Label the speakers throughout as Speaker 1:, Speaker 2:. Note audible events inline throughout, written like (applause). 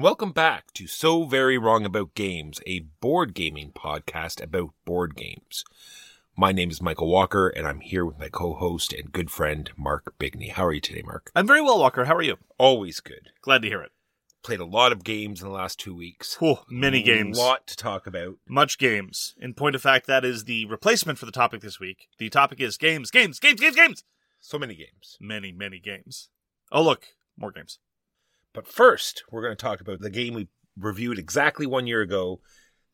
Speaker 1: And welcome back to So Very Wrong About Games, a board gaming podcast about board games. My name is Michael Walker, and I'm here with my co host and good friend, Mark Bigney. How are you today, Mark?
Speaker 2: I'm very well, Walker. How are you?
Speaker 1: Always good.
Speaker 2: Glad to hear it.
Speaker 1: Played a lot of games in the last two weeks.
Speaker 2: Cool. Many games.
Speaker 1: A lot to talk about.
Speaker 2: Much games. In point of fact, that is the replacement for the topic this week. The topic is games, games, games, games, games.
Speaker 1: So many games.
Speaker 2: Many, many games. Oh, look, more games.
Speaker 1: But first, we're going to talk about the game we reviewed exactly one year ago.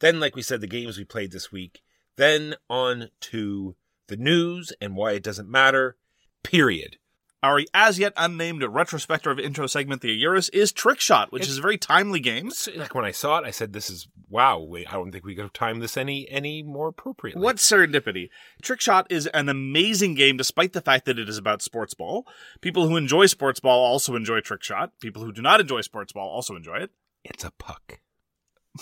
Speaker 1: Then, like we said, the games we played this week. Then on to the news and why it doesn't matter. Period.
Speaker 2: Our as yet unnamed retrospective intro segment, the Eurus, is Trick Shot, which
Speaker 1: It's-
Speaker 2: is a very timely game.
Speaker 1: Like when I saw it, I said, "This is wow." Wait, I don't think we could have timed this any any more appropriately.
Speaker 2: What serendipity? Trick Shot is an amazing game despite the fact that it is about sports ball. People who enjoy sports ball also enjoy Trick Shot. People who do not enjoy sports ball also enjoy it.
Speaker 1: It's a puck. (laughs)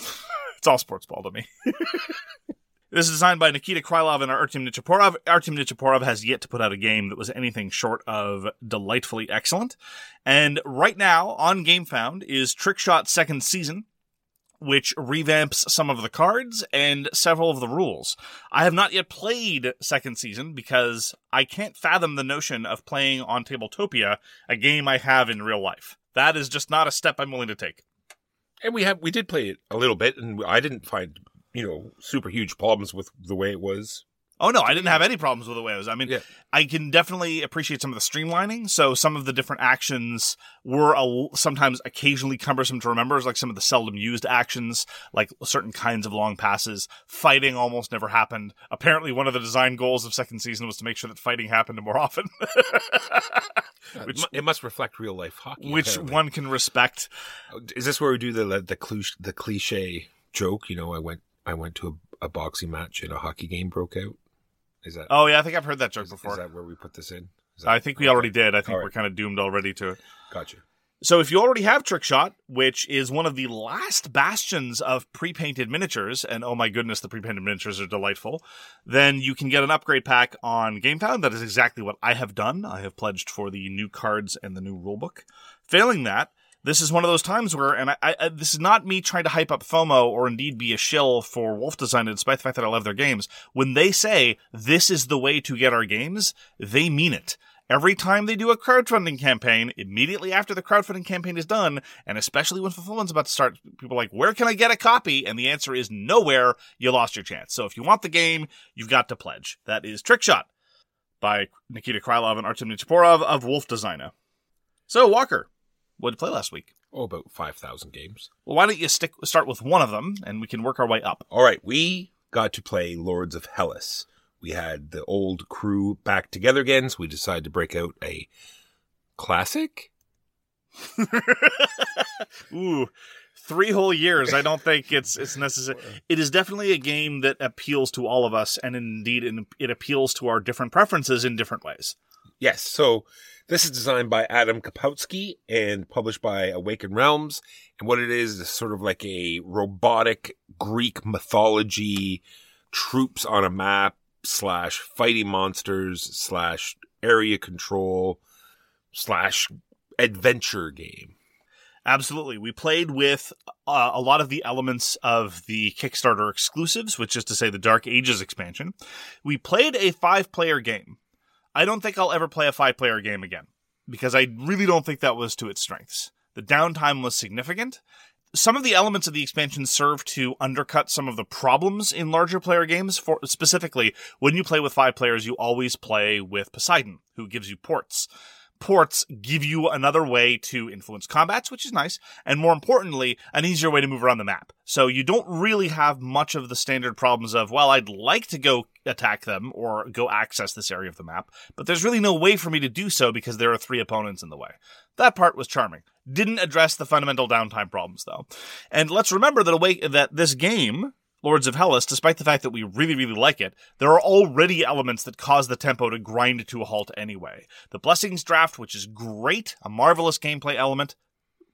Speaker 2: It's all sports ball to me. (laughs) this is designed by Nikita Krylov and Artem Nichaporov. Artem Nichaporov has yet to put out a game that was anything short of delightfully excellent. And right now on GameFound is Trick Shot Second Season, which revamps some of the cards and several of the rules. I have not yet played Second Season because I can't fathom the notion of playing on Tabletopia a game I have in real life. That is just not a step I'm willing to take.
Speaker 1: And we have we did play it a little bit, and I didn't find you know super huge problems with the way it was.
Speaker 2: Oh no, I didn't have any problems with the way it was. I mean,
Speaker 1: Yeah.
Speaker 2: I can definitely appreciate some of the streamlining. So some of the different actions were a, sometimes occasionally cumbersome to remember, like some of the seldom used actions, like certain kinds of long passes. Fighting almost never happened. Apparently, one of the design goals of second season was to make sure that fighting happened more often, (laughs) uh,
Speaker 1: Which it must reflect real life hockey.
Speaker 2: which
Speaker 1: apparently.
Speaker 2: one can respect.
Speaker 1: Oh, is this where we do the the cliche, the cliche joke? You know, I went I went to a, a boxing match and a hockey game broke out. Is that
Speaker 2: Oh yeah, I think I've heard that joke
Speaker 1: is,
Speaker 2: before.
Speaker 1: is that where we put this in? That-
Speaker 2: I think we already did. I think
Speaker 1: right.
Speaker 2: we're kind of doomed already to it.
Speaker 1: Gotcha.
Speaker 2: So if you already have Trick Shot, which is one of the last bastions of pre-painted miniatures, and oh my goodness, the pre-painted miniatures are delightful, then you can get an upgrade pack on GameFound. That is exactly what I have done. I have pledged for the new cards and the new rulebook. Failing that, this is one of those times where, and I, I, this is not me trying to hype up FOMO or indeed be a shill for Wolff Designa, despite the fact that I love their games. When they say this is the way to get our games, they mean it. Every time they do a crowdfunding campaign, immediately after the crowdfunding campaign is done, and especially when fulfillment's about to start, people are like, where can I get a copy? And the answer is nowhere. You lost your chance. So if you want the game, you've got to pledge. That is Trick Shot by Nikita Krylov and Artem Nichaporov of Wolff Designa. So Walker, what did you play last week?
Speaker 1: Oh, about five thousand games.
Speaker 2: Well, why don't you stick start with one of them, and we can work our way up.
Speaker 1: All right, we got to play Lords of Hellas. We had the old crew back together again, so we decided to break out a classic. (laughs)
Speaker 2: Ooh, three whole years. I don't think it's it's necessary. It is definitely a game that appeals to all of us, and indeed, it appeals to our different preferences in different ways.
Speaker 1: Yes, so this is designed by Adam Kwapiński and published by Awaken Realms. And what it is is sort of like a robotic Greek mythology troops on a map slash fighting monsters slash area control slash adventure game.
Speaker 2: Absolutely. We played with uh, a lot of the elements of the Kickstarter exclusives, which is to say the Dark Ages expansion. We played a five player game. I don't think I'll ever play a five player game again because I really don't think that was to its strengths. The downtime was significant. Some of the elements of the expansion serve to undercut some of the problems in larger player games. For specifically, when you play with five players, you always play with Poseidon, who gives you ports ports give you another way to influence combats, which is nice, and more importantly, an easier way to move around the map. So you don't really have much of the standard problems of, well, I'd like to go attack them or go access this area of the map, but there's really no way for me to do so because there are three opponents in the way. That part was charming. Didn't address the fundamental downtime problems though. And let's remember that away that this game Lords of Hellas, despite the fact that we really, really like it, there are already elements that cause the tempo to grind to a halt anyway. The Blessings draft, which is great, a marvelous gameplay element,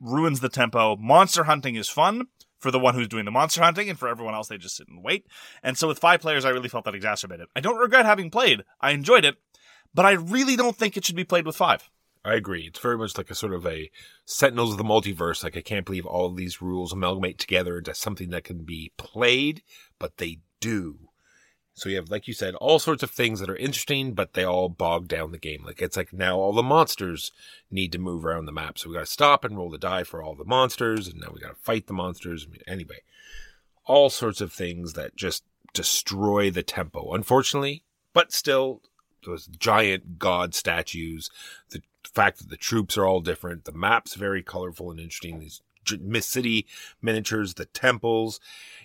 Speaker 2: ruins the tempo. Monster hunting is fun for the one who's doing the monster hunting, and for everyone else, they just sit and wait. And so with five players, I really felt that exacerbated. I don't regret having played. I enjoyed it, but I really don't think it should be played with five.
Speaker 1: I agree. It's very much like a sort of a Sentinels of the Multiverse. Like I can't believe all of these rules amalgamate together into something that can be played, but they do. So you have, like you said, all sorts of things that are interesting, but they all bog down the game. Like it's like now all the monsters need to move around the map. So we got to stop and roll the die for all the monsters, and now we got to fight the monsters. Anyway, all sorts of things that just destroy the tempo, unfortunately, but still those giant god statues, the fact that the troops are all different, the map's very colorful and interesting, these Miss City miniatures, the temples,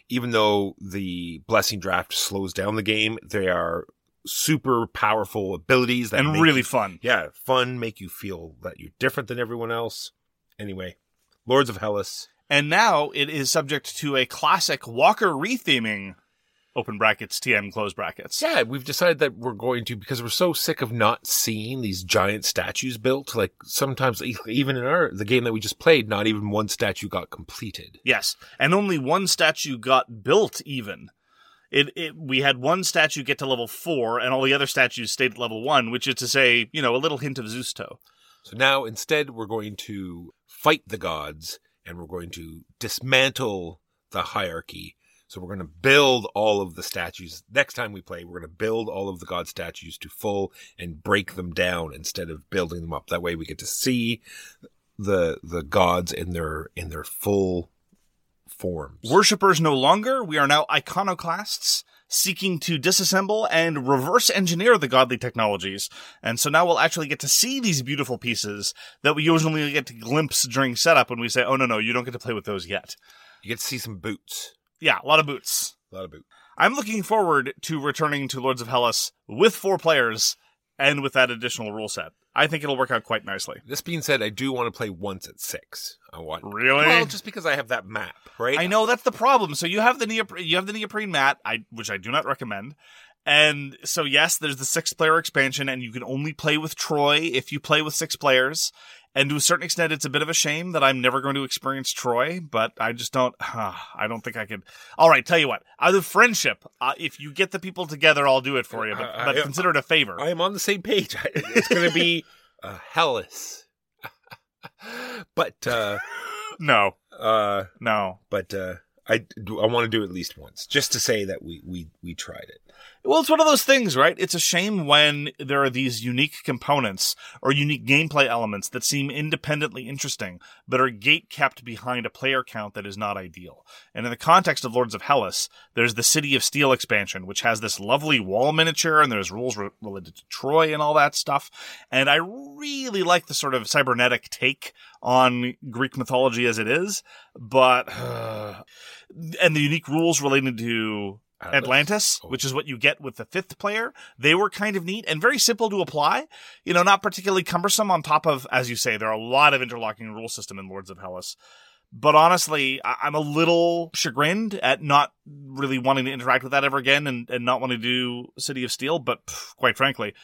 Speaker 1: even though the blessing draft slows down the game, they are super powerful abilities that
Speaker 2: And
Speaker 1: make
Speaker 2: really fun.
Speaker 1: yeah, fun, make you feel that you're different than everyone else. Anyway, Lords of Hellas.
Speaker 2: And now it is subject to a classic Walker retheming, open brackets, TM, close brackets.
Speaker 1: Yeah, we've decided that we're going to because we're so sick of not seeing these giant statues built. Like sometimes, even in our the game that we just played, not even one statue got completed.
Speaker 2: Yes, and only one statue got built. Even it, it, we had one statue get to level four, and all the other statues stayed at level one, which is to say, you know, a little hint of Zeus toe.
Speaker 1: So now instead, we're going to fight the gods and we're going to dismantle the hierarchy. So we're going to build all of the statues. Next time we play, we're going to build all of the god statues to full and break them down instead of building them up. That way we get to see the the gods in their in their full forms.
Speaker 2: Worshippers no longer. We are now iconoclasts seeking to disassemble and reverse engineer the godly technologies. And so now we'll actually get to see these beautiful pieces that we usually get to glimpse during setup when we say, oh, no, no, you don't get to play with those yet.
Speaker 1: you get to see some boots.
Speaker 2: Yeah, a lot of boots.
Speaker 1: A lot of boots.
Speaker 2: I'm looking forward to returning to Lords of Hellas with four players and with that additional rule set. I think it'll work out quite nicely.
Speaker 1: This being said, I do want to play once at six. I want
Speaker 2: Really?
Speaker 1: well, just because I have that map, right?
Speaker 2: I know that's the problem. So you have the neopre- you have the neoprene mat, I which I do not recommend. And so yes, there's the six player expansion, and you can only play with Troy if you play with six players. And to a certain extent, it's a bit of a shame that I'm never going to experience Troy, but I just don't. (sighs) I don't think I could. All right, tell you what. Out of friendship, uh, if you get the people together, I'll do it for you. But,
Speaker 1: I-
Speaker 2: but
Speaker 1: I-
Speaker 2: consider it a favor.
Speaker 1: I am on the same page. (laughs) It's going to be uh, Hellas, (laughs) but uh, (laughs)
Speaker 2: no,
Speaker 1: uh,
Speaker 2: no.
Speaker 1: but uh, I I want to do it at least once, just to say that we we we tried it.
Speaker 2: Well, it's one of those things, right? It's a shame when there are these unique components or unique gameplay elements that seem independently interesting, but are gate kept behind a player count that is not ideal. And in the context of Lords of Hellas, there's the City of Steel expansion, which has this lovely wall miniature, and there's rules re- related to Troy and all that stuff. And I really like the sort of cybernetic take on Greek mythology as it is, but (sighs) and the unique rules related to Uh, Atlantis,
Speaker 1: Oh.
Speaker 2: which is what you get with the fifth player. They were kind of neat and very simple to apply. You know, not particularly cumbersome on top of, as you say, there are a lot of interlocking rule system in Lords of Hellas. But honestly, I- I'm a little chagrined at not really wanting to interact with that ever again and, and not wanting to do City of Steel. But pff, quite frankly,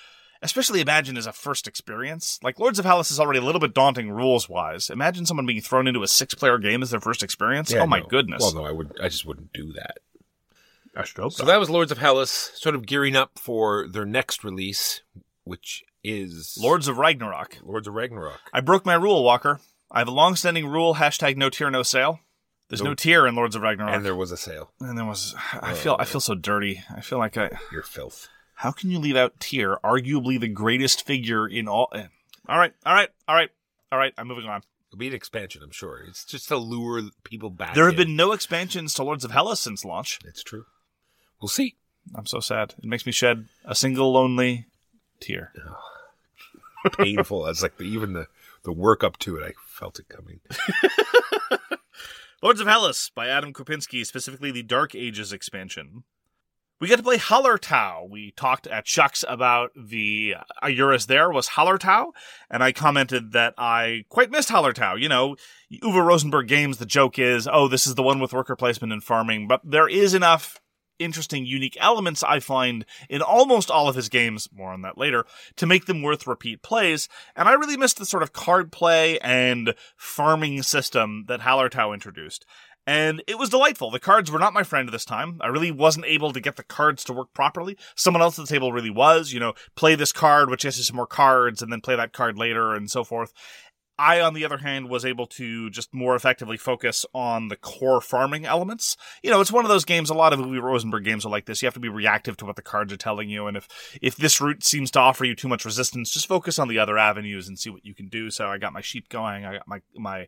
Speaker 2: especially imagine as a first experience. Like Lords of Hellas is already a little bit daunting rules wise. Imagine someone being thrown into a six player game as their first experience.
Speaker 1: Yeah,
Speaker 2: oh my
Speaker 1: no.
Speaker 2: goodness.
Speaker 1: Well, no, I would. I just wouldn't do that.
Speaker 2: I should hope
Speaker 1: So that was Lords of Hellas, sort of gearing up for their next release, which is
Speaker 2: Lords of Ragnarok.
Speaker 1: Lords of Ragnarok.
Speaker 2: I broke my rule, Walker. I have a long-standing rule: hashtag no Tyr, no sale. There's no,
Speaker 1: No-
Speaker 2: Tyr in Lords of Ragnarok.
Speaker 1: And there was a sale.
Speaker 2: And there was. I feel. I feel so dirty. I feel like I.
Speaker 1: Your filth.
Speaker 2: How can you leave out Tyr, arguably the greatest figure in all? eh. All right, all right, all right, all right. I'm moving on.
Speaker 1: It'll be an expansion, I'm sure. It's just to lure people back.
Speaker 2: There have
Speaker 1: in.
Speaker 2: been no expansions to Lords of Hellas since launch.
Speaker 1: It's true. We'll see.
Speaker 2: I'm so sad. It makes me shed a single lonely tear.
Speaker 1: Painful. It's like the, even the the work up to it. I felt it coming.
Speaker 2: Lords of Hellas by Adam Kwapiński, specifically the Dark Ages expansion. We get to play Hallertau. We talked at SHUX about the uh, Eurus there was Hallertau, and I commented that I quite missed Hallertau. You know, Uwe Rosenberg games, the joke is, oh, this is the one with worker placement and farming, but there is enough interesting, unique elements I find in almost all of his games, more on that later, to make them worth repeat plays. And I really missed the sort of card play and farming system that Hallertau introduced. And it was delightful. The cards were not my friend this time. I really wasn't able to get the cards to work properly. Someone else at the table really was, you know, play this card, which gets you some more cards, and then play that card later, and so forth. I, on the other hand, was able to just more effectively focus on the core farming elements. You know, it's one of those games, a lot of Uwe Rosenberg games are like this. You have to be reactive to what the cards are telling you. And if, if this route seems to offer you too much resistance, just focus on the other avenues and see what you can do. So I got my sheep going. I got my, my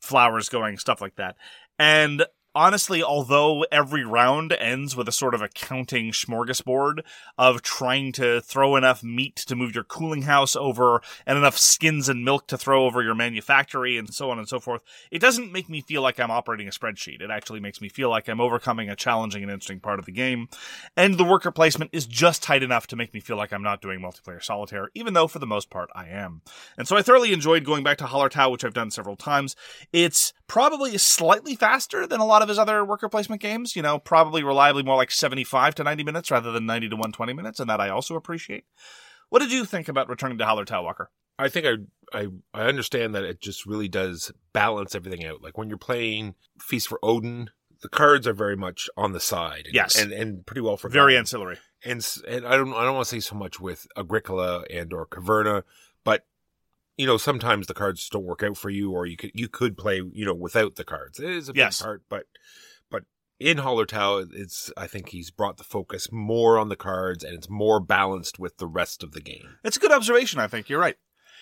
Speaker 2: flowers going, stuff like that. And honestly, although every round ends with a sort of accounting smorgasbord of trying to throw enough meat to move your cooling house over and enough skins and milk to throw over your manufactory and so on and so forth, it doesn't make me feel like I'm operating a spreadsheet. It actually makes me feel like I'm overcoming a challenging and interesting part of the game. And the worker placement is just tight enough to make me feel like I'm not doing multiplayer solitaire, even though for the most part I am. And so I thoroughly enjoyed going back to Hallertau, which I've done several times. It's probably slightly faster than a lot of his other worker placement games, you know, probably reliably more like 75 to 90 minutes rather than 90 to 120 minutes, and that I also appreciate. What did you think about returning to Hallertau, Walker?
Speaker 1: I think I, I I understand that it just really does balance everything out. Like when you're playing Feast for Odin, the cards are very much on the side. And,
Speaker 2: Yes.
Speaker 1: and and pretty well forgotten.
Speaker 2: Very ancillary.
Speaker 1: and and I don't I don't want to say so much with Agricola and or Caverna, but you know sometimes the cards just don't work out for you, or you could you could play you know without the cards. It is a big
Speaker 2: Yes.
Speaker 1: part, but but in Hallertau, it's I think he's brought the focus more on the cards, and it's more balanced with the rest of the game.
Speaker 2: It's a good observation, I think. You're right.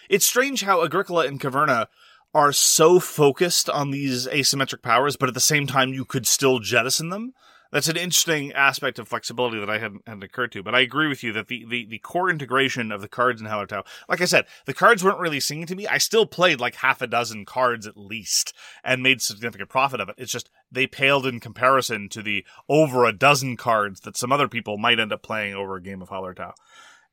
Speaker 2: It's strange how Agricola and Caverna are so focused on these asymmetric powers, but at the same time, you could still jettison them. That's an interesting aspect of flexibility that I hadn't, hadn't occurred to. But I agree with you that the, the, the core integration of the cards in Hallertau, like I said, the cards weren't really singing to me. I still played like half a dozen cards at least and made significant profit of it. It's just they paled in comparison to the over a dozen cards that some other people might end up playing over a game of Hallertau.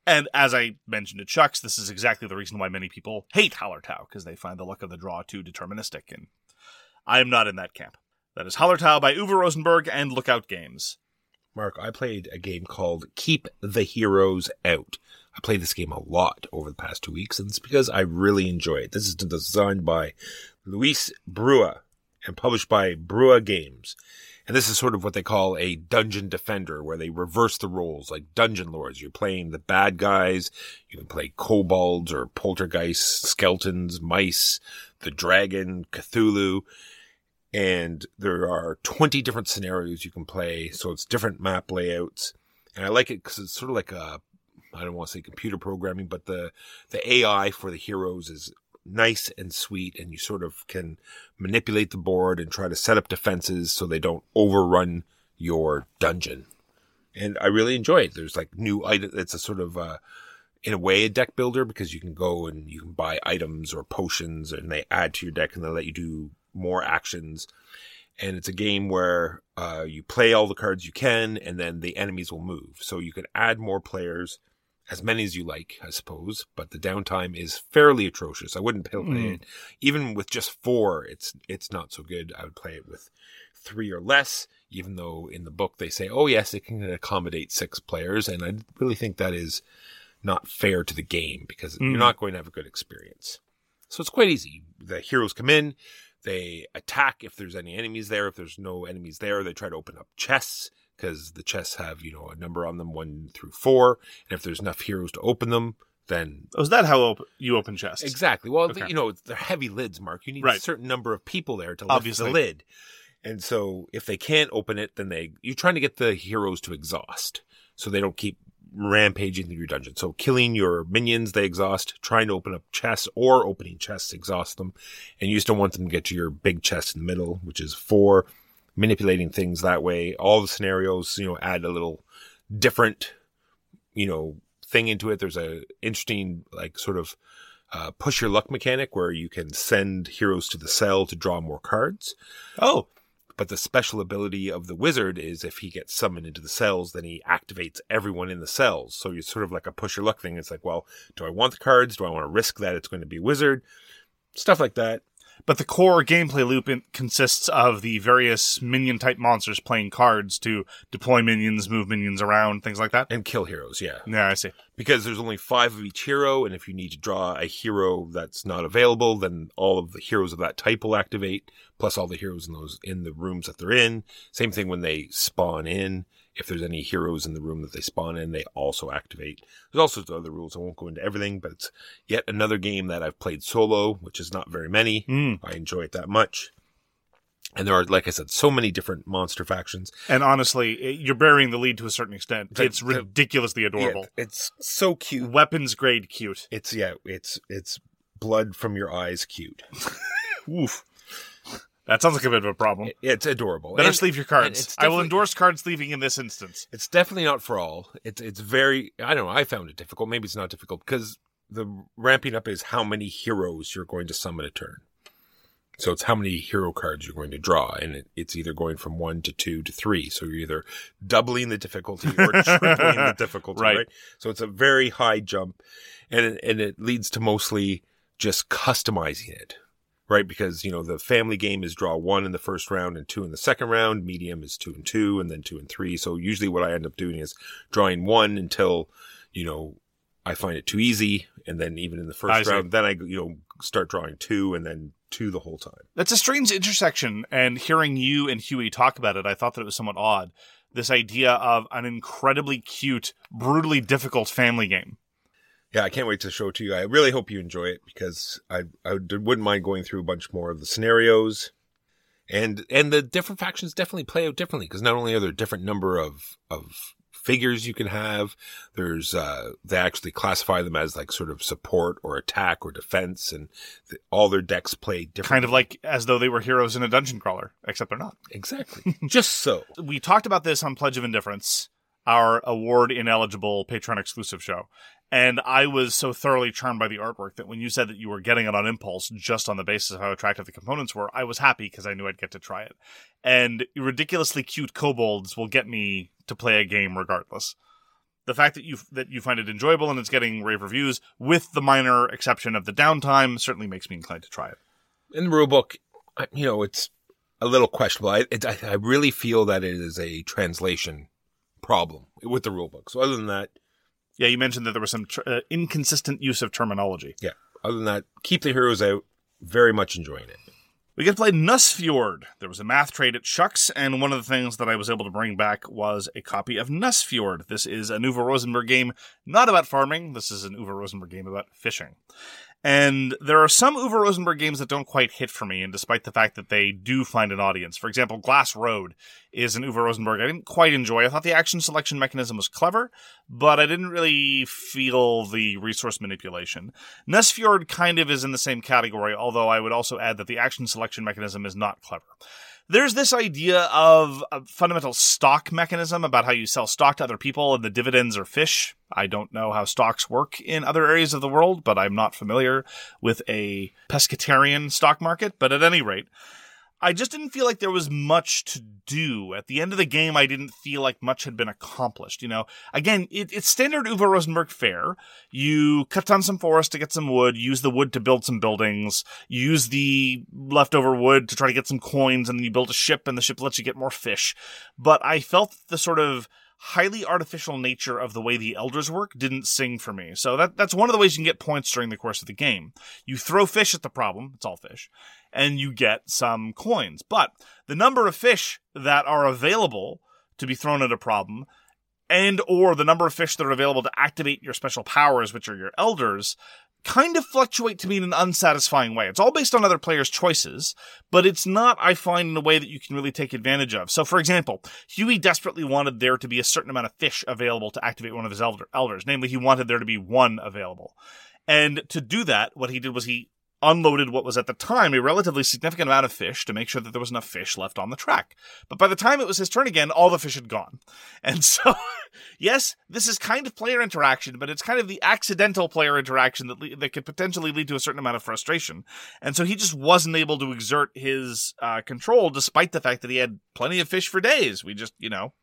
Speaker 2: And as I mentioned to SHUX, this is exactly the reason why many people hate Hallertau, because they find the luck of the draw too deterministic. And I am not in that camp. That is Hallertau by Uwe Rosenberg and Lookout Games.
Speaker 1: Mark, I played a game called Keep the Heroes Out. I played this game a lot over the past two weeks, and it's because I really enjoy it. This is designed by Luis Brueh and published by Brueh Games. And this is sort of what they call a dungeon defender, where they reverse the roles, like dungeon lords. You're playing the bad guys. You can play kobolds or poltergeists, skeletons, mice, the dragon, Cthulhu and there are 20 different scenarios you can play. So it's different map layouts. And I like it because it's sort of like a, I don't want to say computer programming, but the, the AI for the heroes is nice and sweet. And you sort of can manipulate the board and try to set up defenses so they don't overrun your dungeon. And I really enjoy it. There's like new item. It's a sort of, uh, in a way, a deck builder because you can go and you can buy items or potions and they add to your deck and they let you do more actions. And it's a game where uh, you play all the cards you can, and then the enemies will move. So you can add more players, as many as you like, I suppose. But the downtime is fairly atrocious. I wouldn't play
Speaker 2: Mm.
Speaker 1: it even with just four. It's it's not so good. I would play it with three or less. Even though in the book they say, "Oh yes, it can accommodate six players," and I really think that is not fair to the game because
Speaker 2: Mm.
Speaker 1: you're not going to have a good experience. So it's quite easy. The heroes come in, they attack if there's any enemies there. If there's no enemies there, they try to open up chests because the chests have you know a number on them one through four, and if there's enough heroes to open them, then
Speaker 2: Oh, is that how op- you open chests?
Speaker 1: exactly. Well,
Speaker 2: Okay.
Speaker 1: you know they're heavy lids, Mark. You need a certain number of people there to lift
Speaker 2: Obviously.
Speaker 1: the lid, and so if they can't open it, then they you're trying to get the heroes to exhaust, so they don't keep rampaging through your dungeon. So killing your minions, they exhaust. Trying to open up chests or opening chests exhaust them, and you just don't want them to get to your big chest in the middle, which is four. Manipulating things that way. All the scenarios, you know, add a little different, you know, thing into it. There's a interesting, like, sort of uh, push your luck mechanic where you can send heroes to the cell to draw more cards.
Speaker 2: Oh,
Speaker 1: But the special ability of the wizard is if he gets summoned into the cells, then he activates everyone in the cells. So you're sort of like a push your luck thing. It's like, well, do I want the cards? Do I want to risk that it's going to be wizard? Stuff like that.
Speaker 2: but the core gameplay loop consists of the various minion type monsters playing cards to deploy minions, move minions around, things like that.
Speaker 1: And kill heroes, yeah.
Speaker 2: Yeah, I see.
Speaker 1: because there's only five of each hero, and if you need to draw a hero that's not available, then all of the heroes of that type will activate, plus all the heroes in those in the rooms that they're in. Same thing when they spawn in. If there's any heroes in the room that they spawn in, they also activate. There's all sorts of other rules. I won't go into everything, but it's yet another game that I've played solo, which is not very many.
Speaker 2: Mm.
Speaker 1: I enjoy it that much. And there are, like I said, so many different monster factions.
Speaker 2: And honestly, you're burying the lead to a certain extent.
Speaker 1: The-
Speaker 2: it's
Speaker 1: the-
Speaker 2: ridiculously adorable.
Speaker 1: Yeah, it's so cute.
Speaker 2: Weapons grade cute.
Speaker 1: It's yeah, it's it's blood from your eyes cute. (laughs)
Speaker 2: Oof. That sounds like a bit of a problem.
Speaker 1: It- It's adorable.
Speaker 2: Better
Speaker 1: And-
Speaker 2: sleeve your cards. I will endorse card sleeving in this instance.
Speaker 1: It's definitely not for all. It's it's very. I don't know. I found it difficult. Maybe it's not difficult because the ramping up is how many heroes you're going to summon a turn. So it's how many hero cards you're going to draw, and it, it's either going from one to two to three. So you're either doubling the difficulty or (laughs) tripling the difficulty,
Speaker 2: Right.
Speaker 1: right. So it's a very high jump, and and it leads to mostly just customizing it, right? Because you know the family game is draw one in the first round and two in the second round. Medium is two and two, and then two and three. So usually what I end up doing is drawing one until you know I find it too easy, and then even in the first round, then I you know start drawing two, and then two the whole time.
Speaker 2: That's a strange intersection, and hearing you and Huey talk about it, I thought that it was somewhat odd. This idea of an incredibly cute, brutally difficult family game.
Speaker 1: Yeah, I can't wait to show it to you. I really hope you enjoy it because I I wouldn't mind going through a bunch more of the scenarios, and and the different factions definitely play out differently because not only are there a different number of of figures you can have, there's uh they actually classify them as like sort of support or attack or defense, and th- all their decks play different.
Speaker 2: Kind of like as though they were heroes in a dungeon crawler, except they're not.
Speaker 1: exactly, (laughs) just so.
Speaker 2: We talked about this on Pledge of Indifference, our award ineligible Patreon exclusive show. And I was so thoroughly charmed by the artwork that when you said that you were getting it on impulse just on the basis of how attractive the components were, I was happy because I knew I'd get to try it. And ridiculously cute kobolds will get me to play a game regardless. The fact that you that you find it enjoyable and it's getting rave reviews, with the minor exception of the downtime, certainly makes me inclined to try it.
Speaker 1: in the rule book, you know, it's a little questionable. I, it, I, really feel that it is a translation problem with the rule book. So other than that,
Speaker 2: Yeah, you mentioned that there was some tr- uh, inconsistent use of terminology.
Speaker 1: yeah, other than that, keep the heroes out. Very much enjoying it.
Speaker 2: We get to play Nusfjord. There was a math trade at SHUX, and one of the things that I was able to bring back was a copy of Nusfjord. This is an Uwe Rosenberg game, not about farming. This is an Uwe Rosenberg game about fishing. And there are some Uwe Rosenberg games that don't quite hit for me, and despite the fact that they do find an audience. For example, Glass Road is an Uwe Rosenberg I didn't quite enjoy. I thought the action selection mechanism was clever, but I didn't really feel the resource manipulation. Nusfjord kind of is in the same category, although I would also add that the action selection mechanism is not clever. There's this idea of a fundamental stock mechanism about how you sell stock to other people and the dividends are fish. I don't know how stocks work in other areas of the world, but I'm not familiar with a pescatarian stock market. But at any rate, I just didn't feel like there was much to do. At the end of the game, I didn't feel like much had been accomplished. You know, again, it, it's standard Uwe Rosenberg fare. You cut down some forest to get some wood, use the wood to build some buildings, use the leftover wood to try to get some coins, and then you build a ship, and the ship lets you get more fish. But I felt the sort of highly artificial nature of the way the elders work didn't sing for me. So that that's one of the ways you can get points during the course of the game. You throw fish at the problem, it's all fish, and you get some coins. But the number of fish that are available to be thrown at a problem, and or the number of fish that are available to activate your special powers, which are your elders, kind of fluctuate to me in an unsatisfying way. It's all based on other players' choices, but it's not, I find, in a way that you can really take advantage of. So, for example, Huey desperately wanted there to be a certain amount of fish available to activate one of his elder- elders. Namely, he wanted there to be one available. And to do that, what he did was he unloaded what was at the time a relatively significant amount of fish to make sure that there was enough fish left on the track. But by the time it was his turn again, all the fish had gone. (laughs) And so, yes, this is kind of player interaction, but it's kind of the accidental player interaction that le- that could potentially lead to a certain amount of frustration. And so he just wasn't able to exert his uh, control, despite the fact that he had plenty of fish for days. We just, you know,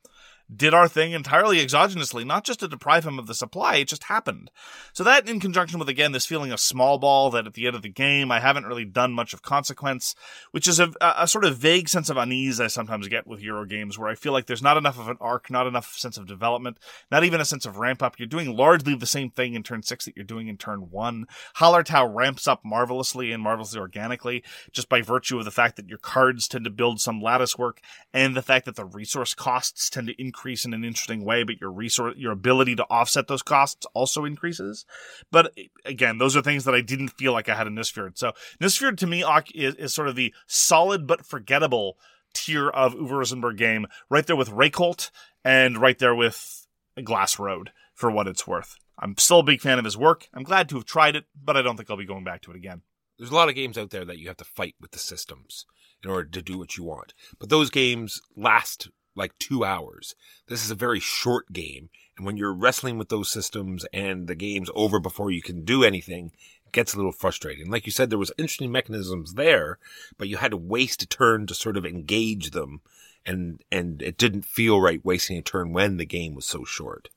Speaker 2: did our thing entirely exogenously, not just to deprive him of the supply, it just happened. So that in conjunction with again this feeling of small ball that at the end of the game I haven't really done much of consequence, which is a, a sort of vague sense of unease I sometimes get with Euro games where I feel like there's not enough of an arc, not enough sense of development, not even a sense of ramp up. You're doing largely the same thing in turn six that you're doing in turn one. Hallertau ramps up marvelously and marvelously organically just by virtue of the fact that your cards tend to build some lattice work and the fact that the resource costs tend to increase in an interesting way, but your resource, your ability to offset those costs also increases. But again, those are things that I didn't feel like I had in Nusfjord. So Nusfjord to me is, is sort of the solid but forgettable tier of Uwe Rosenberg game, right there with Reykholt and right there with Glass Road for what it's worth. I'm still a big fan of his work. I'm glad to have tried it, but I don't think I'll be going back to it again.
Speaker 1: There's a lot of games out there that you have to fight with the systems in order to do what you want. But those games last like two hours. This is a very short game. And when you're wrestling with those systems and the game's over before you can do anything, it gets a little frustrating. Like you said, there was interesting mechanisms there, but you had to waste a turn to sort of engage them. And, and it didn't feel right wasting a turn when the game was so short.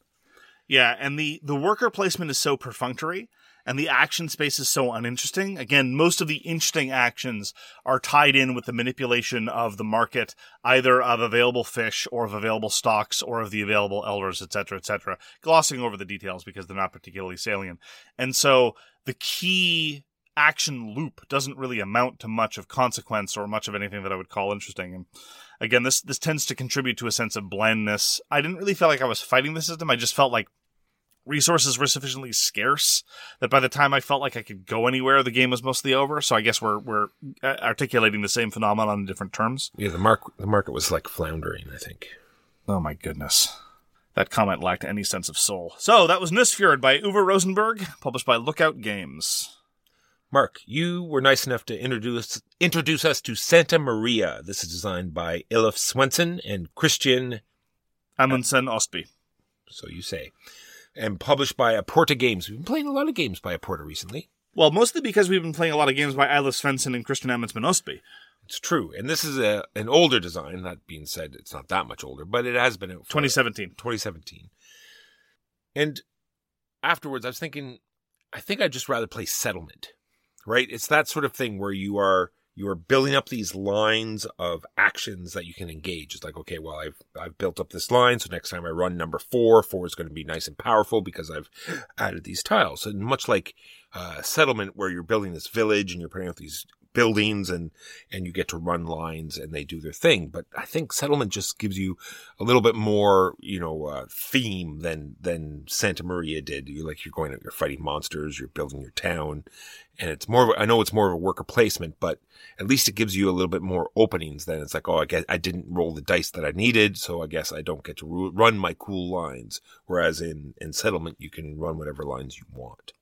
Speaker 2: Yeah, and the the worker placement is so perfunctory and the action space is so uninteresting. Again, most of the interesting actions are tied in with the manipulation of the market, either of available fish or of available stocks or of the available elders, etc., etc. Glossing over the details because they're not particularly salient. And so the key action loop doesn't really amount to much of consequence or much of anything that I would call interesting. And again, this this tends to contribute to a sense of blandness. I didn't really feel like I was fighting the system. I just felt like resources were sufficiently scarce that by the time I felt like I could go anywhere, the game was mostly over. So I guess we're we're uh, articulating the same phenomenon in different terms.
Speaker 1: Yeah, the mark the market was like floundering, I think.
Speaker 2: Oh my goodness. That comment lacked any sense of soul. So that was Nusfjord by Uwe Rosenberg, published by Lookout Games.
Speaker 1: Mark, you were nice enough to introduce introduce us to Santa Maria. This is designed by Eilif Svensson and Kristian,
Speaker 2: Amundsen Østby.
Speaker 1: so you say, and published by Aporta Games. We've been playing a lot of games by Aporta recently.
Speaker 2: Well, mostly because we've been playing a lot of games by Eilif Svensson and Kristian Amundsen Østby.
Speaker 1: It's true, and this is a an older design. That being said, it's not that much older, but it has been out for
Speaker 2: 2017.
Speaker 1: 2017. And afterwards, I was thinking, I think I'd just rather play Settlement, right? It's that sort of thing where you are you are building up these lines of actions that you can engage. It's like, okay, well, I've I've built up this line, so next time I run number four, four is going to be nice and powerful because I've added these tiles. And much like uh, Settlement, where you're building this village and you're putting up these buildings and and you get to run lines and they do their thing. But i think settlement just gives you a little bit more you know uh, theme than than santa maria did. You like you're going out you're fighting monsters you're building your town and it's more of a, i know it's more of a worker placement but at least it gives you a little bit more openings than it's like oh i guess i didn't roll the dice that i needed so i guess i don't get to ru- run my cool lines. Whereas in in settlement you can run whatever lines you want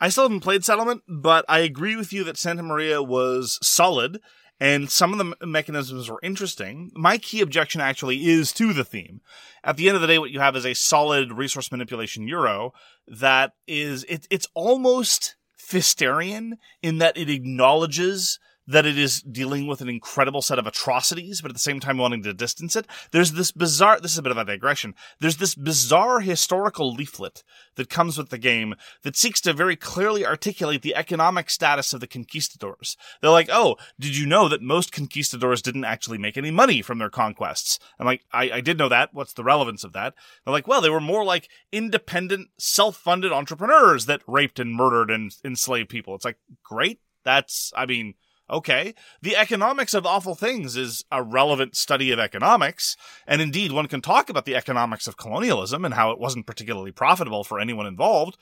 Speaker 2: I still haven't played Settlement, but I agree with you that Santa Maria was solid and some of the me- mechanisms were interesting. My key objection actually is to the theme. At the end of the day, what you have is a solid resource manipulation euro that is, it, it's almost Pfisterian in that it acknowledges that it is dealing with an incredible set of atrocities, but at the same time wanting to distance it. There's this bizarre, this is a bit of a digression. There's this bizarre historical leaflet that comes with the game that seeks to very clearly articulate the economic status of the conquistadors. They're like, oh, did you know that most conquistadors didn't actually make any money from their conquests? I'm like, I, I did know that. What's the relevance of that? They're like, well, they were more like independent, self-funded entrepreneurs that raped and murdered and enslaved people. It's like, great. That's, I mean, Okay. The economics of awful things is a relevant study of economics. And indeed, one can talk about the economics of colonialism and how it wasn't particularly profitable for anyone involved.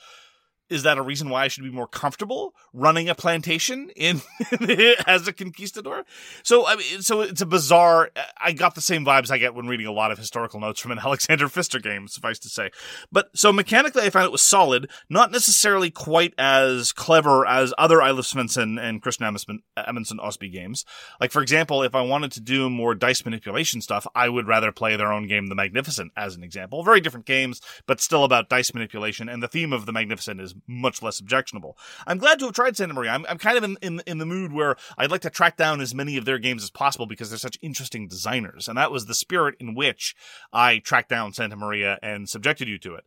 Speaker 2: Is that a reason why I should be more comfortable running a plantation in (laughs) as a conquistador? So I mean, so it's a bizarre. I got the same vibes I get when reading a lot of historical notes from an (laughs) Alexander Pfister game, suffice to say. But so mechanically, I found it was solid, not necessarily quite as clever as other Eilif Svensson and Kristian Amundsen, Amundsen Østby games. Like for example, if I wanted to do more dice manipulation stuff, I would rather play their own game, The Magnificent, as an example. Very different games, but still about dice manipulation, and the theme of The Magnificent is much less objectionable. I'm glad to have tried Santa Maria. I'm, I'm kind of in, in, in the mood where I'd like to track down as many of their games as possible because they're such interesting designers. And that was the spirit in which I tracked down Santa Maria and subjected you to it.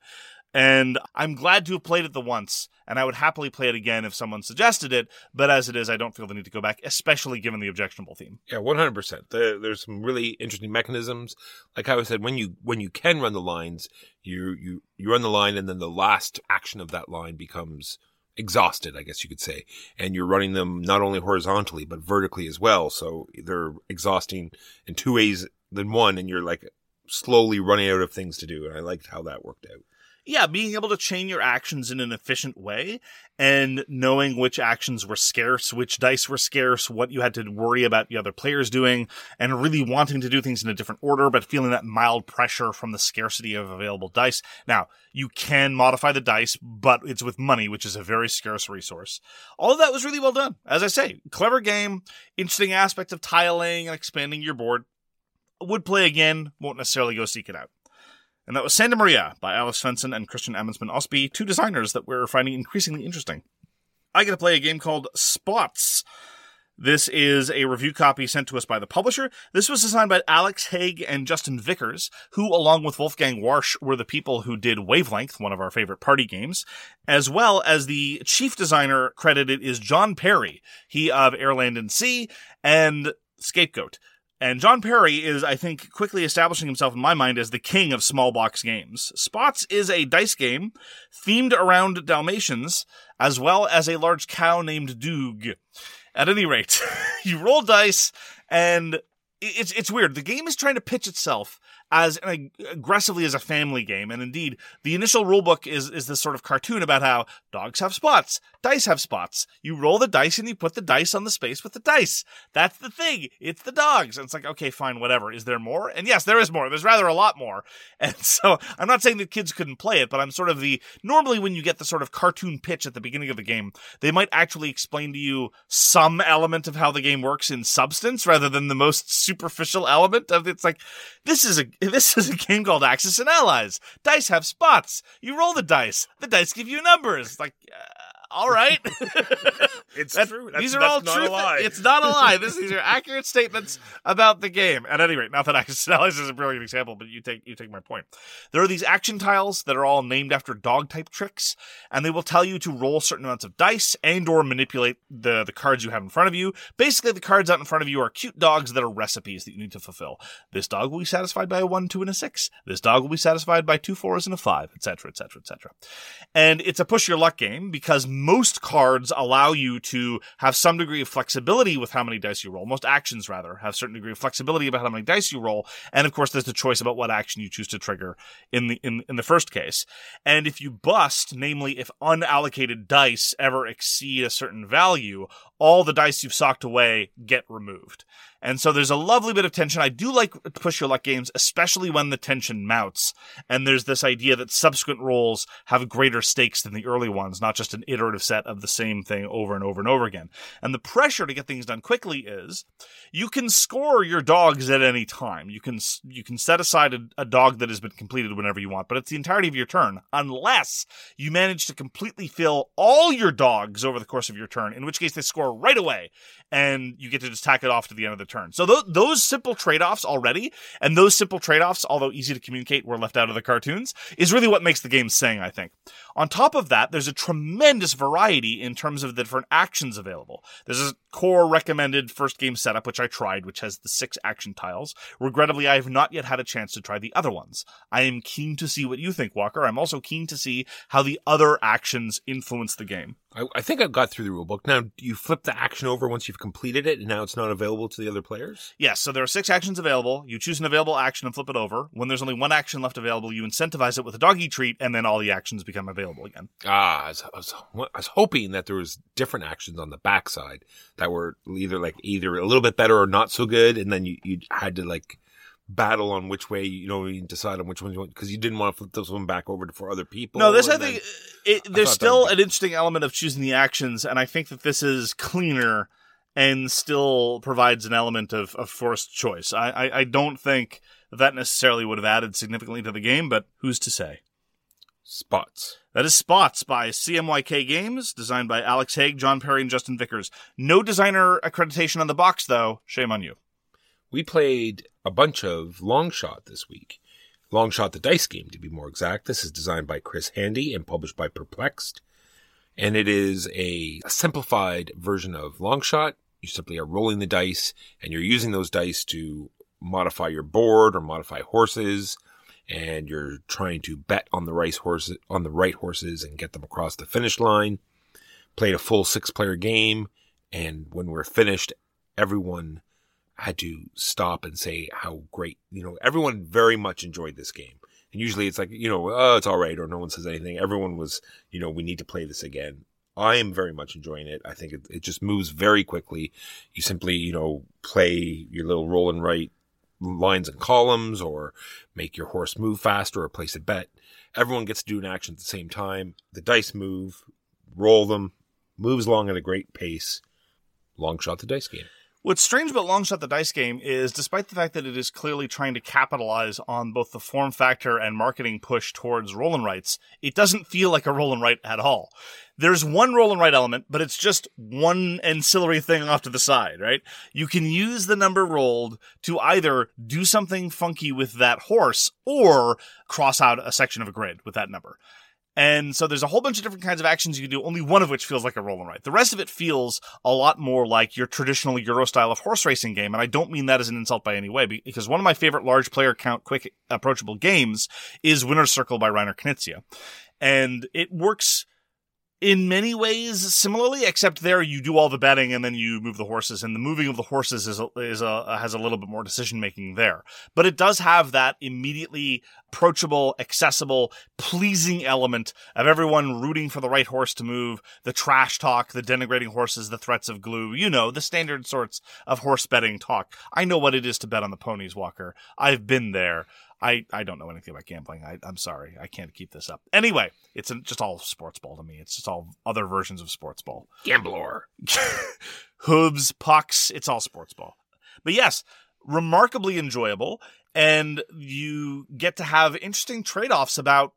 Speaker 2: And I'm glad to have played it the once, and I would happily play it again if someone suggested it. But as it is, I don't feel the need to go back, especially given the objectionable theme.
Speaker 1: Yeah, one hundred percent. There's some really interesting mechanisms. Like I said, when you when you can run the lines, you you you run the line, and then the last action of that line becomes exhausted, I guess you could say. And you're running them not only horizontally but vertically as well. So they're exhausting in two ways than one, and you're like slowly running out of things to do. And I liked how that worked out.
Speaker 2: Yeah, being able to chain your actions in an efficient way and knowing which actions were scarce, which dice were scarce, what you had to worry about the other players doing, and really wanting to do things in a different order, but feeling that mild pressure from the scarcity of available dice. Now, you can modify the dice, but it's with money, which is a very scarce resource. All of that was really well done. As I say, clever game, interesting aspect of tiling and expanding your board. Would play again, won't necessarily go seek it out. And that was Santa Maria by Eilif Svensson and Kristian Amundsen Østby, two designers that we're finding increasingly interesting. I get to play a game called Spots. This is a review copy sent to us by the publisher. This was designed by Alex Hague and Justin Vickers, who, along with Wolfgang Warsch, were the people who did Wavelength, one of our favorite party games, as well as the chief designer credited is Jon Perry, he of Air Land and Sea and Scapegoat. And Jon Perry is, I think, quickly establishing himself in my mind as the king of small box games. Spots is a dice game themed around Dalmatians, as well as a large cow named Doog. At any rate, (laughs) you roll dice, and it's it's weird. The game is trying to pitch itself as an, aggressively as a family game, and indeed, the initial rulebook is is this sort of cartoon about how dogs have spots, dice have spots. You roll the dice and you put the dice on the space with the dice. That's the thing. It's the dogs. And it's like, okay, fine, whatever. Is there more? And yes, there is more. There's rather a lot more. (laughs) And so I'm not saying that kids couldn't play it, but I'm sort of the normally when you get the sort of cartoon pitch at the beginning of the game, they might actually explain to you some element of how the game works in substance rather than the most superficial element of it's like this is a (laughs) this is a game called Axis and Allies. Dice have spots. You roll the dice. The dice give you numbers. Like uh, all right. (laughs)
Speaker 1: It's
Speaker 2: That-
Speaker 1: true. That's,
Speaker 2: these are
Speaker 1: that's
Speaker 2: all true. It's not a lie. This, these are (laughs) accurate statements about the game. At any rate, not that Axis and Allies is a brilliant example, but you take you take my point. There are these action tiles that are all named after dog type tricks, and they will tell you to roll certain amounts of dice and or manipulate the the cards you have in front of you. Basically, the cards out in front of you are cute dogs that are recipes that you need to fulfill. This dog will be satisfied by a one, two, and a six. This dog will be satisfied by two fours and a five, etc., etc., etc. And it's a push your luck game because most cards allow you to have some degree of flexibility with how many dice you roll. Most actions, rather, have certain degree of flexibility about how many dice you roll. And of course, there's the choice about what action you choose to trigger in the, in, in the first case. And if you bust, namely, if unallocated dice ever exceed a certain value, all the dice you've socked away get removed. And so there's a lovely bit of tension. I do like push your luck games, especially when the tension mounts. And there's this idea that subsequent rolls have greater stakes than the early ones, not just an iterative set of the same thing over and over and over again. And the pressure to get things done quickly is you can score your dogs at any time. You can you can set aside a, a dog that has been completed whenever you want, but it's the entirety of your turn, unless you manage to completely fill all your dogs over the course of your turn, in which case they score right away, and you get to just tack it off to the end of the turn. So those, those simple trade-offs already, and those simple trade-offs, although easy to communicate, were left out of the cartoons, is really what makes the game sing, I think. On top of that, there's a tremendous variety in terms of the different actions available. There's a core recommended first game setup, which I tried, which has the six action tiles. Regrettably, I have not yet had a chance to try the other ones. I am keen to see what you think, Walker. I'm also keen to see how the other actions influence the game.
Speaker 1: I, I think I've got through the rule book. Now, do you flip the action over once you've completed it, and now it's not available to the other players?
Speaker 2: Yes, so there are six actions available. You choose an available action and flip it over. When there's only one action left available, you incentivize it with a doggy treat, and then all the actions become available again.
Speaker 1: Ah, I was, I was, I was hoping that there was different actions on the backside that were either like either a little bit better or not so good, and then you, you had to like battle on which way you know you decide on which one you want because you didn't want to flip this one back over to, for other people.
Speaker 2: No, this I think it, there's
Speaker 1: that
Speaker 2: still an interesting element of choosing the actions, and I think that this is cleaner and still provides an element of, of forced choice. I, I, I don't think that necessarily would have added significantly to the game, but who's to say?
Speaker 1: spots.
Speaker 2: That is Spots by CMYK Games, designed by Alex Hague, Jon Perry, and Justin Vickers. No designer accreditation on the box, though. Shame on you.
Speaker 1: We played a bunch of Long Shot this week. Long Shot the dice game, to be more exact. This is designed by Chris Handy and published by Perplext. And it is a, simplified version of Long Shot. You simply are rolling the dice and you're using those dice to modify your board or modify horses. And you're trying to bet on the right horses, on the right horses and get them across the finish line. Played a full six player game. And when we're finished, everyone had to stop and say how great, you know, everyone very much enjoyed this game. And usually it's like, you know, oh, it's all right, or no one says anything. Everyone was, you know, we need to play this again. I am very much enjoying it. I think it, it just moves very quickly. You simply, you know, play your little roll and write lines and columns or make your horse move faster or place a bet. Everyone gets to do an action at the same time. The dice move, roll them, moves along at a great pace. Long shot the dice game.
Speaker 2: What's strange about Longshot the Dice game is, despite the fact that it is clearly trying to capitalize on both the form factor and marketing push towards roll and rights, it doesn't feel like a roll and write at all. There's one roll and write element, but it's just one ancillary thing off to the side, right? You can use the number rolled to either do something funky with that horse or cross out a section of a grid with that number. And so there's a whole bunch of different kinds of actions you can do, only one of which feels like a roll and write. The rest of it feels a lot more like your traditional Euro style of horse racing game. And I don't mean that as an insult by any way, because one of my favorite large player count, quick, approachable games is Winner's Circle by Reiner Knizia. And it works in many ways similarly, except there you do all the betting and then you move the horses, and the moving of the horses is a, is a has a little bit more decision making there. But it does have that immediately approachable, accessible, pleasing element of everyone rooting for the right horse to move, the trash talk, the denigrating horses, the threats of glue, you know, the standard sorts of horse betting talk. I know what it is to bet on the ponies, Walker. I've been there. I, I don't know anything about gambling. I, I'm sorry. I can't keep this up. Anyway, it's just all sports ball to me. It's just all other versions of sports ball. (laughs)
Speaker 1: Gambler.
Speaker 2: hooves, pucks, it's all sports ball. But yes, remarkably enjoyable. And you get to have interesting trade offs about,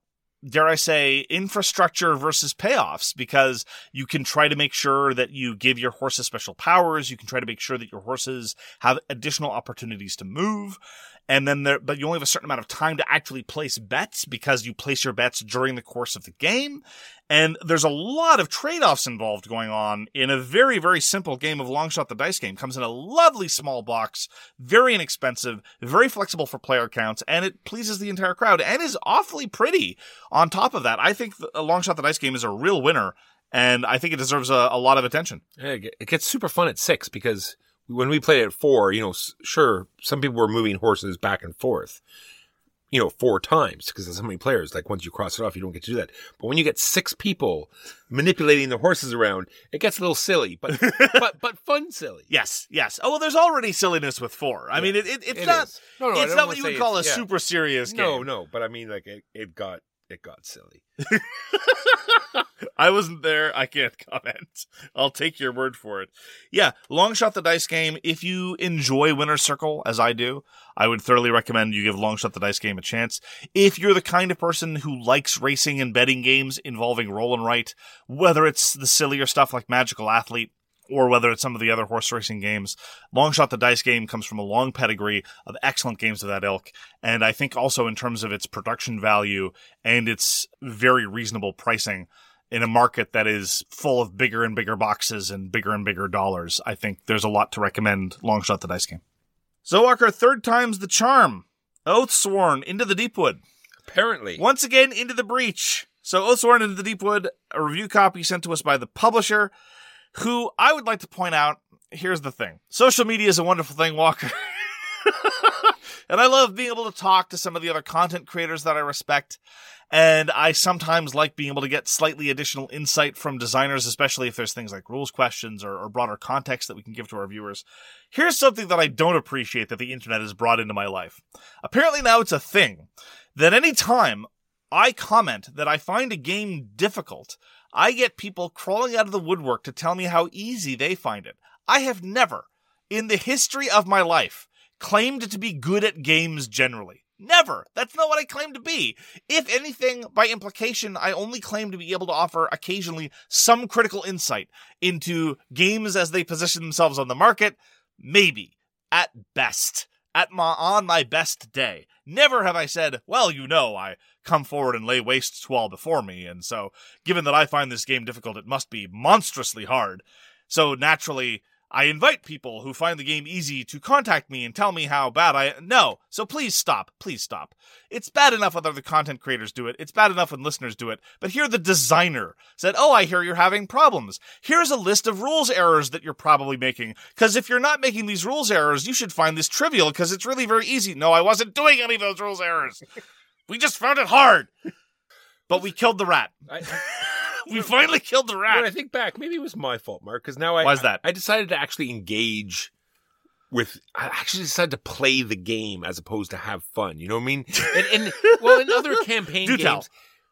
Speaker 2: dare I say, infrastructure versus payoffs because you can try to make sure that you give your horses special powers. You can try to make sure that your horses have additional opportunities to move. And then there, but you only have a certain amount of time to actually place bets because you place your bets during the course of the game. And there's a lot of trade-offs involved going on in a very, very simple game of long shot the dice game. Comes in a lovely small box, very inexpensive, very flexible for player counts, and it pleases the entire crowd and is awfully pretty. On top of that, I think a long shot the dice game is a real winner, and I think it deserves a, a lot of attention.
Speaker 1: Yeah, it gets super fun at six because when we played at four, you know, sure, some people were moving horses back and forth, you know, four times because there's so many players. Like once you cross it off, you don't get to do that. But when you get six people manipulating the horses around, it gets a little silly, but (laughs) but but fun silly.
Speaker 2: Yes, yes. Oh well, there's already silliness with four. I mean, it, it, it's
Speaker 1: It
Speaker 2: not.
Speaker 1: No, no,
Speaker 2: it's
Speaker 1: don't
Speaker 2: what you would call a
Speaker 1: yeah.
Speaker 2: super serious game.
Speaker 1: No, no, but I mean, like it, it got it got silly. (laughs)
Speaker 2: I wasn't there. I can't comment. I'll take your word for it. Yeah, long shot the dice game. If you enjoy Winner's Circle, as I do, I would thoroughly recommend you give long shot the dice game a chance. If you're the kind of person who likes racing and betting games involving roll and write, whether it's the sillier stuff like Magical Athlete, or whether it's some of the other horse racing games. Long Shot the Dice game comes from a long pedigree of excellent games of that ilk. And I think also in terms of its production value and its very reasonable pricing in a market that is full of bigger and bigger boxes and bigger and bigger dollars, I think there's a lot to recommend Long Shot the Dice game. So, Walker, third time's the charm. Oath sworn into the Deepwood.
Speaker 1: Apparently,
Speaker 2: Once again, into the breach. So Oathsworn into the Deepwood, a review copy sent to us by the publisher, who I would like to point out, here's the thing. Social media is a wonderful thing, Walker. (laughs) and I love being able to talk to some of the other content creators that I respect. And I sometimes like being able to get slightly additional insight from designers, especially if there's things like rules questions or, or broader context that we can give to our viewers. Here's something that I don't appreciate that the internet has brought into my life. Apparently now it's a thing that any time I comment that I find a game difficult, I get people crawling out of the woodwork to tell me how easy they find it. I have never, in the history of my life, claimed to be good at games generally. Never. That's not what I claim to be. If anything, by implication, I only claim to be able to offer occasionally some critical insight into games as they position themselves on the market. Maybe. At best. At my, on my best day. Never have I said, well, you know, I come forward and lay waste to all before me, and so, given that I find this game difficult, it must be monstrously hard. So naturally, I invite people who find the game easy to contact me and tell me how bad I no. So please stop. Please stop. It's bad enough when other content creators do it. It's bad enough when listeners do it. But here the designer said, "Oh, I hear you're having problems. Here's a list of rules errors that you're probably making. Cuz if you're not making these rules errors, you should find this trivial cuz it's really very easy." No, I wasn't doing any of those rules errors. we just found it hard. But we killed the rat. (laughs)
Speaker 1: I, I, (laughs)
Speaker 2: We finally killed the rat.
Speaker 1: when I think back, maybe it was my fault, Mark, because now I
Speaker 2: Why's that?
Speaker 1: I decided to actually engage with. I actually decided to play the game as opposed to have fun. You know what I mean? (laughs) And, and well, in other campaign
Speaker 2: Do
Speaker 1: games,
Speaker 2: tell.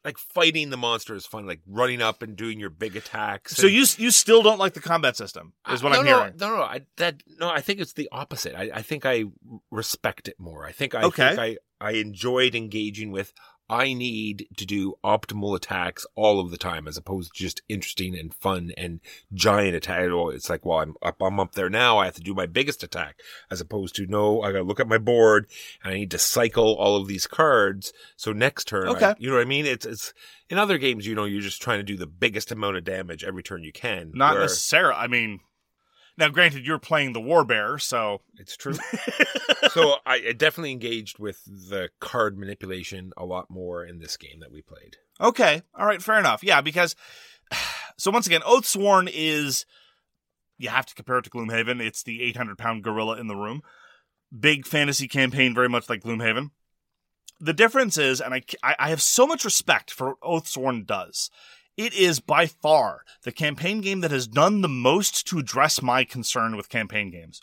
Speaker 1: like fighting the monster is fun, like running up and doing your big attacks.
Speaker 2: So
Speaker 1: and-
Speaker 2: you you still don't like the combat system, is what
Speaker 1: no,
Speaker 2: I'm
Speaker 1: no,
Speaker 2: hearing.
Speaker 1: No, no, I that no, I think it's the opposite. I, I think I respect it more. I think I
Speaker 2: Okay.
Speaker 1: think I I enjoyed engaging with. I need to do optimal attacks all of the time, as opposed to just interesting and fun and giant attack. It's like, well, I'm up, I'm up there now. I have to do my biggest attack, as opposed to no, I got to look at my board and I need to cycle all of these cards. So next turn, I-
Speaker 2: Okay.
Speaker 1: you know what I mean? It's it's in other games, you know, you're just trying to do the biggest amount of damage every turn you can.
Speaker 2: Not
Speaker 1: where-
Speaker 2: necessarily. I mean, now granted, you're playing the war bear, so
Speaker 1: It's true. so I, I definitely engaged with the card manipulation a lot more in this game that we played.
Speaker 2: okay, all right, fair enough. Yeah, because (sighs) so once again, Oathsworn is you have to compare it to Gloomhaven. It's the 800 pound gorilla in the room. Big fantasy campaign, very much like Gloomhaven. The difference is, and I, I I have so much respect for what Oathsworn does. It is by far the campaign game that has done the most to address my concern with campaign games.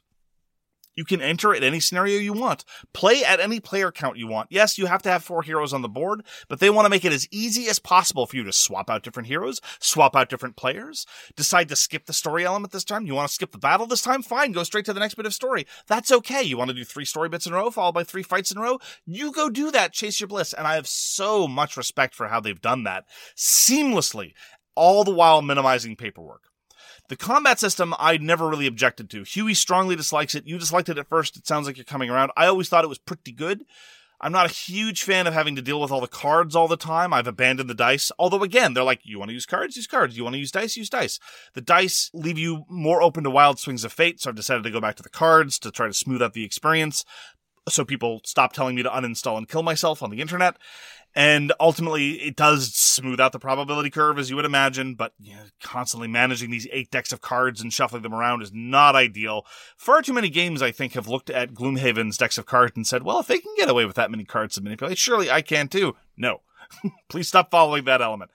Speaker 2: You can enter at any scenario you want. Play at any player count you want. Yes, you have to have four heroes on the board, but they want to make it as easy as possible for you to swap out different heroes, swap out different players, decide to skip the story element this time. You want to skip the battle this time? Fine, go straight to the next bit of story. That's okay. You want to do three story bits in a row, followed by three fights in a row? You go do that. Chase your bliss. And I have so much respect for how they've done that seamlessly, all the while minimizing paperwork. The combat system I never really objected to. Huey strongly dislikes it. You disliked it at first. It sounds like you're coming around. I always thought it was pretty good. I'm not a huge fan of having to deal with all the cards all the time. I've abandoned the dice. Although again, they're like, you want to use cards? Use cards. You want to use dice? Use dice. The dice leave you more open to wild swings of fate. So I've decided to go back to the cards to try to smooth out the experience. So people stop telling me to uninstall and kill myself on the internet. And ultimately, it does smooth out the probability curve, as you would imagine, but you know, constantly managing these eight decks of cards and shuffling them around is not ideal. Far too many games, I think, have looked at Gloomhaven's decks of cards and said, well, if they can get away with that many cards to manipulate, surely I can too. No. (laughs) Please stop following that element.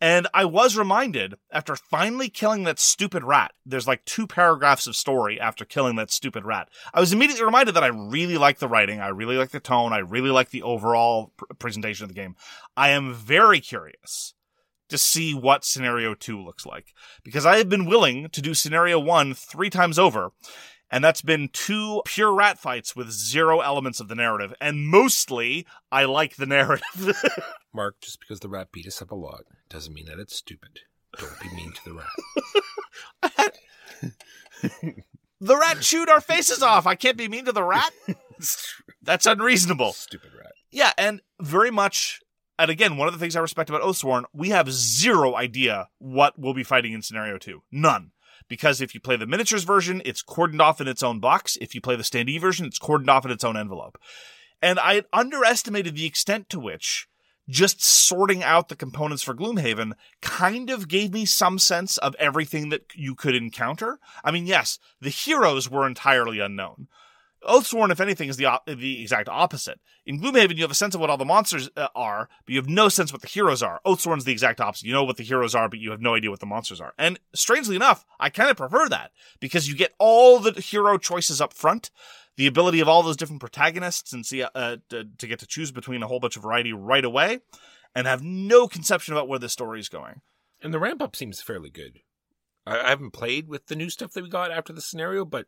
Speaker 2: And I was reminded after finally killing that stupid rat, there's like two paragraphs of story after killing that stupid rat. I was immediately reminded that I really like the writing. I really like the tone. I really like the overall pr- presentation of the game. I am very curious to see what scenario two looks like because I have been willing to do scenario one three times over. And that's been two pure rat fights with zero elements of the narrative. And mostly, I like the narrative. (laughs)
Speaker 1: Mark, just because the rat beat us up a lot doesn't mean that it's stupid. Don't be mean to the rat. (laughs)
Speaker 2: The rat chewed our faces off. I can't be mean to the rat. (laughs) That's unreasonable.
Speaker 1: Stupid rat.
Speaker 2: Yeah, and very much. And again, one of the things I respect about Oathsworn, we have zero idea what we'll be fighting in scenario two. None. Because if you play the miniatures version, it's cordoned off in its own box. If you play the standee version, it's cordoned off in its own envelope. And I underestimated the extent to which just sorting out the components for Gloomhaven kind of gave me some sense of everything that you could encounter. I mean, yes, the heroes were entirely unknown. Oathsworn, if anything, is the op- the exact opposite. In Gloomhaven, you have a sense of what all the monsters uh, are, but you have no sense what the heroes are. Oathsworn's the exact opposite. You know what the heroes are, but you have no idea what the monsters are. And strangely enough, I kind of prefer that because you get all the hero choices up front, the ability of all those different protagonists, and see uh, to, to get to choose between a whole bunch of variety right away, and have no conception about where the story is going.
Speaker 1: And the ramp up seems fairly good. I, I haven't played with the new stuff that we got after the scenario, but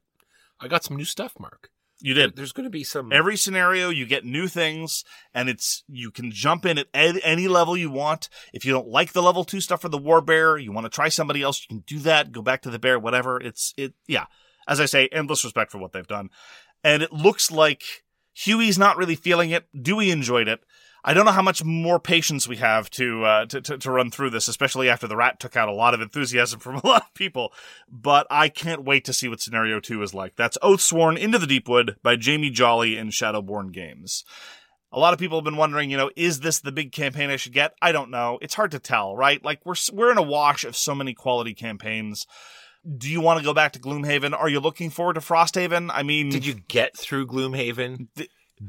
Speaker 1: I got some new stuff, Mark.
Speaker 2: You did.
Speaker 1: There's going to be some.
Speaker 2: Every scenario, you get new things, and it's you can jump in at ed- any level you want. If you don't like the level two stuff for the war bear, you want to try somebody else, you can do that. Go back to the bear, whatever. It's it. Yeah, as I say, endless respect for what they've done, and it looks like Huey's not really feeling it. Dewey enjoyed it. I don't know how much more patience we have to, uh, to, to to run through this, especially after the rat took out a lot of enthusiasm from (laughs) a lot of people. But I can't wait to see what scenario two is like. That's Oathsworn Into the Deepwood by Jamie Jolly and Shadowborne Games. A lot of people have been wondering, you know, is this the big campaign I should get? I don't know. It's hard to tell, right? Like we're we're in a wash of so many quality campaigns. Do you want to go back to Gloomhaven? Are you looking forward to Frosthaven? I mean,
Speaker 1: Did you get through Gloomhaven?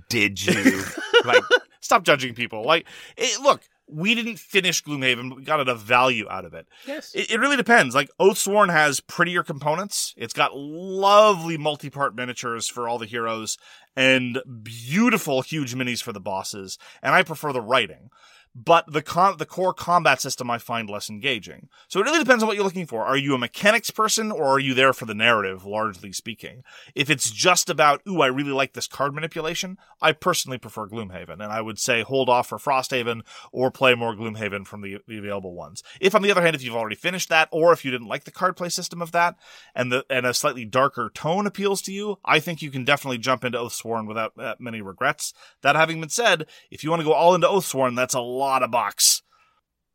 Speaker 1: Did you? like,
Speaker 2: stop judging people. Like, it, look, we didn't finish Gloomhaven, but we got a value out of it.
Speaker 1: yes.
Speaker 2: It, it really depends. Like Oathsworn has prettier components. It's got lovely multi-part miniatures for all the heroes and beautiful huge minis for the bosses. And I prefer the writing. But the the core combat system I find less engaging. So it really depends on what you're looking for. Are you a mechanics person or are you there for the narrative, largely speaking? If it's just about, ooh, I really like this card manipulation, I personally prefer Gloomhaven. And I would say hold off for Frosthaven or play more Gloomhaven from the, the available ones. If on the other hand, if you've already finished that or if you didn't like the card play system of that and the, and a slightly darker tone appeals to you, I think you can definitely jump into Oathsworn without uh, many regrets. That having been said, if you want to go all into Oathsworn, that's a lot of box.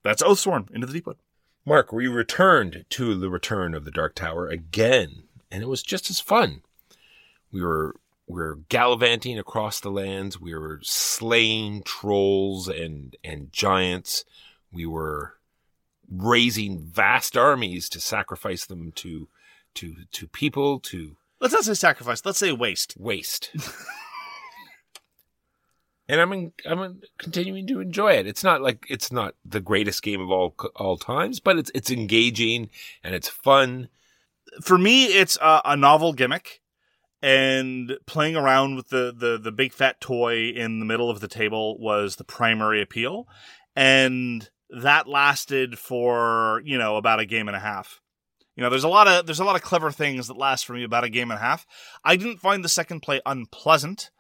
Speaker 2: That's Oathsworn into the Deepwood.
Speaker 1: Mark, we returned to the return of the Dark Tower again, and it was just as fun. We were we were gallivanting across the lands. We were slaying trolls and and giants. We were raising vast armies to sacrifice them to to to people to
Speaker 2: Let's not say sacrifice. Let's say waste.
Speaker 1: waste. (laughs) and I'm in, I'm in, continuing to enjoy it. It's not like it's not the greatest game of all all times, but it's it's engaging and it's fun.
Speaker 2: For me, it's a, a novel gimmick, and playing around with the, the the big fat toy in the middle of the table was the primary appeal, and that lasted for you know about a game and a half. You know, there's a lot of there's a lot of clever things that last for me about a game and a half. I didn't find the second play unpleasant,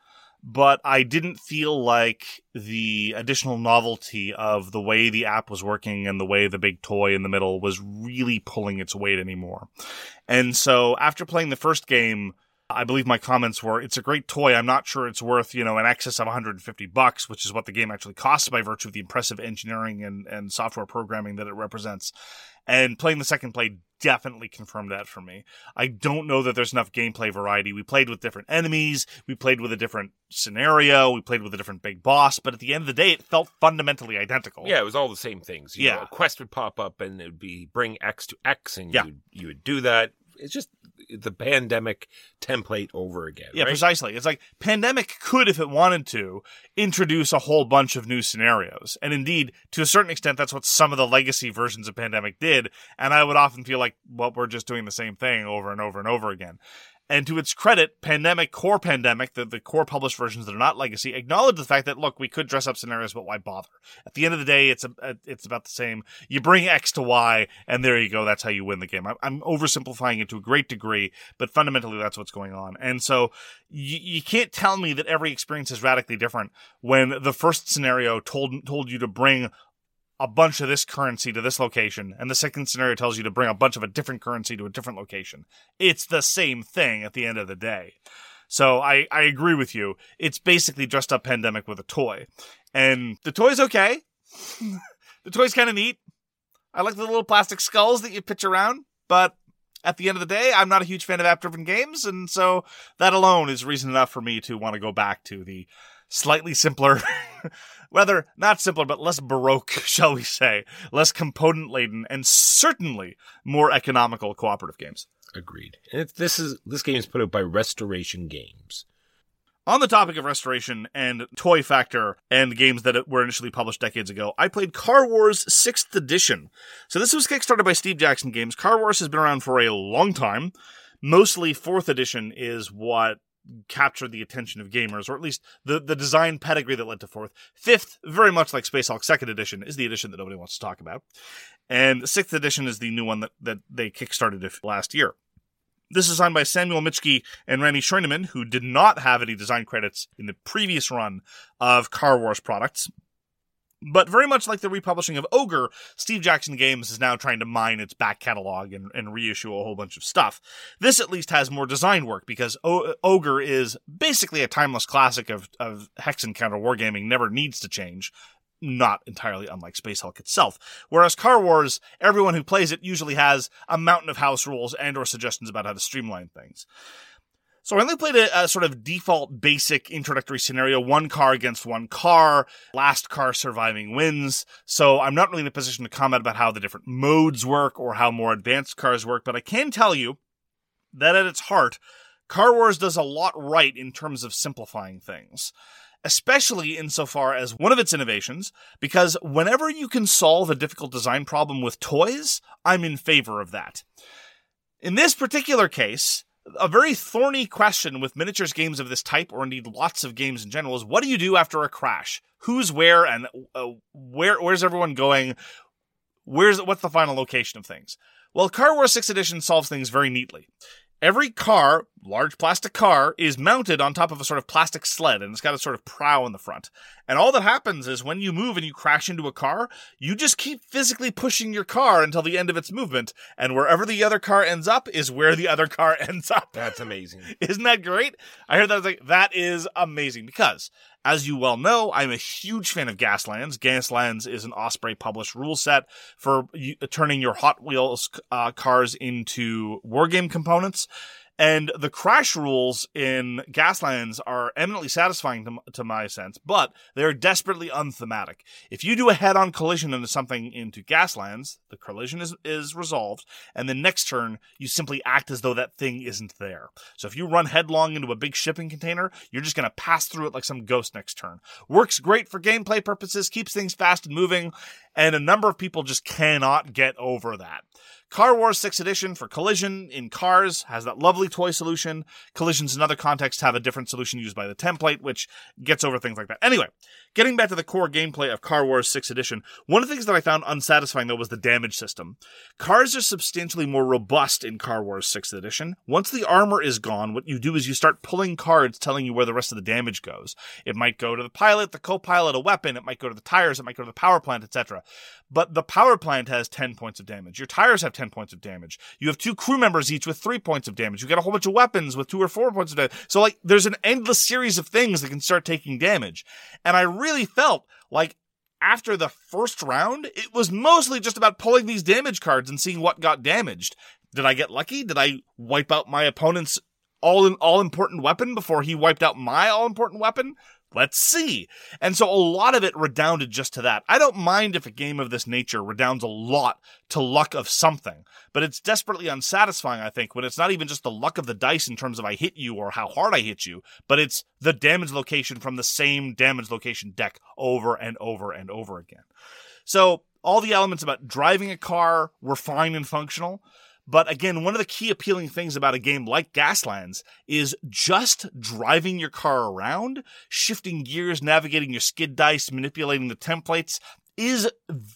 Speaker 2: but I didn't feel like the additional novelty of the way the app was working and the way the big toy in the middle was really pulling its weight anymore. And so after playing the first game, I believe my comments were, it's a great toy. I'm not sure it's worth, you know, in excess of 150 bucks, which is what the game actually costs by virtue of the impressive engineering and, and software programming that it represents. And playing the second play definitely confirmed that for me. I don't know that there's enough gameplay variety. We played with different enemies, we played with a different scenario, we played with a different big boss, but at the end of the day, it felt fundamentally identical.
Speaker 1: Yeah, it was all the same things. You know,
Speaker 2: Yeah.
Speaker 1: a quest would pop up and it would be bring X to X, and
Speaker 2: Yeah.
Speaker 1: you you would do that. It's just the pandemic template over again.
Speaker 2: Yeah,
Speaker 1: right?
Speaker 2: precisely. It's like Pandemic could, if it wanted to, introduce a whole bunch of new scenarios. And indeed, to a certain extent, that's what some of the legacy versions of Pandemic did. And I would often feel like, well, we're just doing the same thing over and over and over again. And to its credit, Pandemic, Core Pandemic, the, the core published versions that are not legacy, acknowledge the fact that, look, we could dress up scenarios, but why bother? At the end of the day, it's a, it's about the same. You bring X to Y, and there you go. That's how you win the game. I'm, I'm oversimplifying it to a great degree, but fundamentally that's what's going on. And so you, you can't tell me that every experience is radically different when the first scenario told, told you to bring a bunch of this currency to this location, and the second scenario tells you to bring a bunch of a different currency to a different location. It's the same thing at the end of the day. So I, I agree with you. It's basically dressed up pandemic with a toy. And the toy's okay. (laughs) the toy's kind of neat. I like the little plastic skulls that you pitch around, but at the end of the day, I'm not a huge fan of app driven games, and so that alone is reason enough for me to want to go back to the slightly simpler (laughs) (laughs) rather not simpler, but less baroque, (laughs) shall we say, less component laden, and certainly more economical cooperative games.
Speaker 1: Agreed. And this is this game is put out by Restoration Games.
Speaker 2: On the topic of restoration and toy factor and games that were initially published decades ago, I played Car Wars 6th Edition. So this was kickstarted by Steve Jackson Games. Car Wars has been around for a long time. Mostly 4th Edition is what captured the attention of gamers, or at least the, the design pedigree that led to 4th. 5th, very much like Space Hulk 2nd Edition, is the edition that nobody wants to talk about. And 6th Edition is the new one that, that they kickstarted last year. This is designed by Samuel Mitschke and Randy Scheunemann, who did not have any design credits in the previous run of Car Wars products. But very much like the republishing of Ogre, Steve Jackson Games is now trying to mine its back catalog and, and reissue a whole bunch of stuff. This at least has more design work because o- Ogre is basically a timeless classic of, of hex encounter wargaming, never needs to change not entirely unlike Space Hulk itself. Whereas Car Wars, everyone who plays it usually has a mountain of house rules and or suggestions about how to streamline things. So I only played a, a, sort of default basic introductory scenario, one car against one car, last car surviving wins. So I'm not really in a position to comment about how the different modes work or how more advanced cars work, but I can tell you that at its heart, Car Wars does a lot right in terms of simplifying things especially insofar as one of its innovations, because whenever you can solve a difficult design problem with toys, I'm in favor of that. In this particular case, a very thorny question with miniatures games of this type, or indeed lots of games in general, is what do you do after a crash? Who's where, and uh, where? Where's everyone going? Where's what's the final location of things? Well, Car Wars 6 Edition solves things very neatly. Every car, large plastic car, is mounted on top of a sort of plastic sled and it's got a sort of prow in the front. And all that happens is when you move and you crash into a car, you just keep physically pushing your car until the end of its movement. And wherever the other car ends up is where the other car (laughs) ends up.
Speaker 1: That's amazing. (laughs)
Speaker 2: Isn't that great? I heard that I was like, that is amazing because as you well know, I'm a huge fan of Gaslands. Gaslands is an Osprey published rule set for turning your Hot Wheels uh, cars into wargame components. And the crash rules in Gaslands are eminently satisfying to, to my sense, but they're desperately unthematic. If you do a head-on collision into something into Gaslands, the collision is, is resolved, and the next turn you simply act as though that thing isn't there. So if you run headlong into a big shipping container, you're just going to pass through it like some ghost next turn. Works great for gameplay purposes, keeps things fast and moving, and a number of people just cannot get over that. Car Wars 6 Edition for Collision in Cars has that lovely toy solution. Collisions in other contexts have a different solution used by the template, which gets over things like that. Anyway, getting back to the core gameplay of Car Wars 6 Edition, one of the things that I found unsatisfying though was the damage system. Cars are substantially more robust in Car Wars 6th Edition. Once the armor is gone, what you do is you start pulling cards telling you where the rest of the damage goes. It might go to the pilot, the co-pilot, a weapon, it might go to the tires, it might go to the power plant, etc. But the power plant has 10 points of damage. Your tires have 10 points of damage. You have two crew members each with 3 points of damage. You get a whole bunch of weapons with 2 or 4 points of damage. So like there's an endless series of things that can start taking damage. And I really felt like after the first round, it was mostly just about pulling these damage cards and seeing what got damaged. Did I get lucky? Did I wipe out my opponent's all all important weapon before he wiped out my all important weapon? Let's see. And so a lot of it redounded just to that. I don't mind if a game of this nature redounds a lot to luck of something, but it's desperately unsatisfying, I think, when it's not even just the luck of the dice in terms of I hit you or how hard I hit you, but it's the damage location from the same damage location deck over and over and over again. So all the elements about driving a car were fine and functional. But again, one of the key appealing things about a game like Gaslands is just driving your car around, shifting gears, navigating your skid dice, manipulating the templates is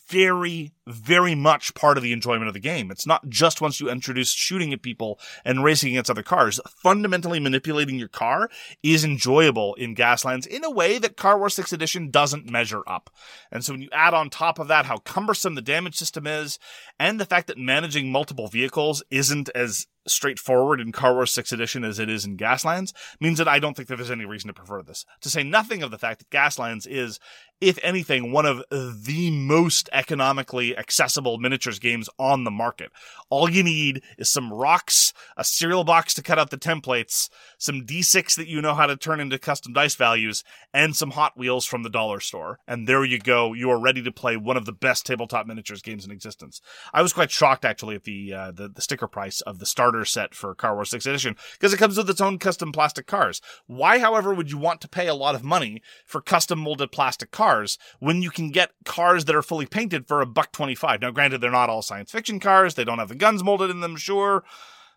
Speaker 2: very, very much part of the enjoyment of the game. It's not just once you introduce shooting at people and racing against other cars. Fundamentally manipulating your car is enjoyable in Gaslands in a way that Car Wars 6 Edition doesn't measure up. And so when you add on top of that how cumbersome the damage system is, and the fact that managing multiple vehicles isn't as straightforward in Car Wars 6 Edition as it is in Gaslands means that I don't think that there's any reason to prefer this. To say nothing of the fact that Gaslands is, if anything, one of the most economically accessible miniatures games on the market. All you need is some rocks, a cereal box to cut out the templates, some D6 that you know how to turn into custom dice values, and some Hot Wheels from the dollar store. And there you go. You are ready to play one of the best tabletop miniatures games in existence. I was quite shocked actually at the uh, the, the sticker price of the starter set for Car Wars 6th edition because it comes with its own custom plastic cars. Why, however, would you want to pay a lot of money for custom molded plastic cars when you can get cars that are fully painted for a buck 25? Now, granted, they're not all science fiction cars. They don't have the guns molded in them, sure.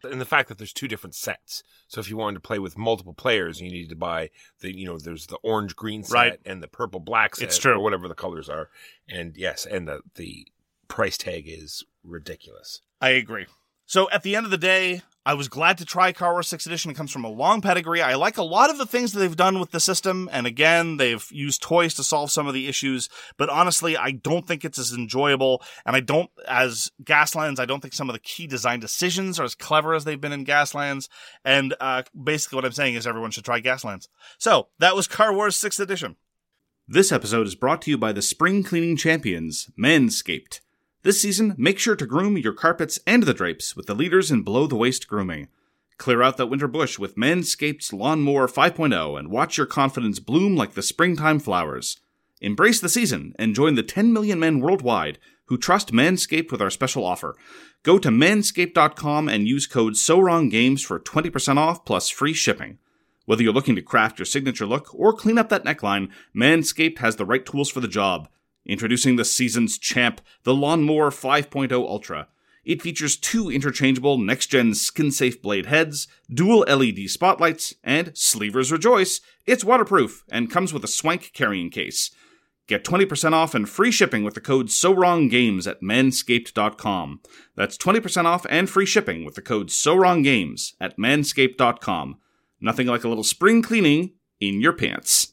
Speaker 1: and the fact that there's two different sets. So if you wanted to play with multiple players, you needed to buy the you know there's the orange green set
Speaker 2: Right.
Speaker 1: and the purple black set
Speaker 2: It's true.
Speaker 1: or whatever the colors are. And yes, and the the price tag is ridiculous.
Speaker 2: I agree. So at the end of the day, I was glad to try Car Wars 6th Edition. It comes from a long pedigree. I like a lot of the things that they've done with the system. And again, they've used toys to solve some of the issues. But honestly, I don't think it's as enjoyable. And I don't, as Gaslands, I don't think some of the key design decisions are as clever as they've been in Gaslands. And uh, basically, what I'm saying is everyone should try Gaslands. So that was Car Wars 6th Edition. This episode is brought to you by the spring cleaning champions, Manscaped. This season, make sure to groom your carpets and the drapes with the leaders in below the waist grooming. Clear out that winter bush with Manscaped's Lawnmower 5.0 and watch your confidence bloom like the springtime flowers. Embrace the season and join the 10 million men worldwide who trust Manscaped with our special offer. Go to manscaped.com and use code SOWRONGGAMES for 20% off plus free shipping. Whether you're looking to craft your signature look or clean up that neckline, Manscaped has the right tools for the job. Introducing the season's champ, the Lawnmower 5.0 Ultra. It features two interchangeable next gen skin safe blade heads, dual LED spotlights, and Sleevers Rejoice. It's waterproof and comes with a swank carrying case. Get 20% off and free shipping with the code SOWRONGGAMES at manscaped.com. That's 20% off and free shipping with the code SOWRONGGAMES at manscaped.com. Nothing like a little spring cleaning in your pants.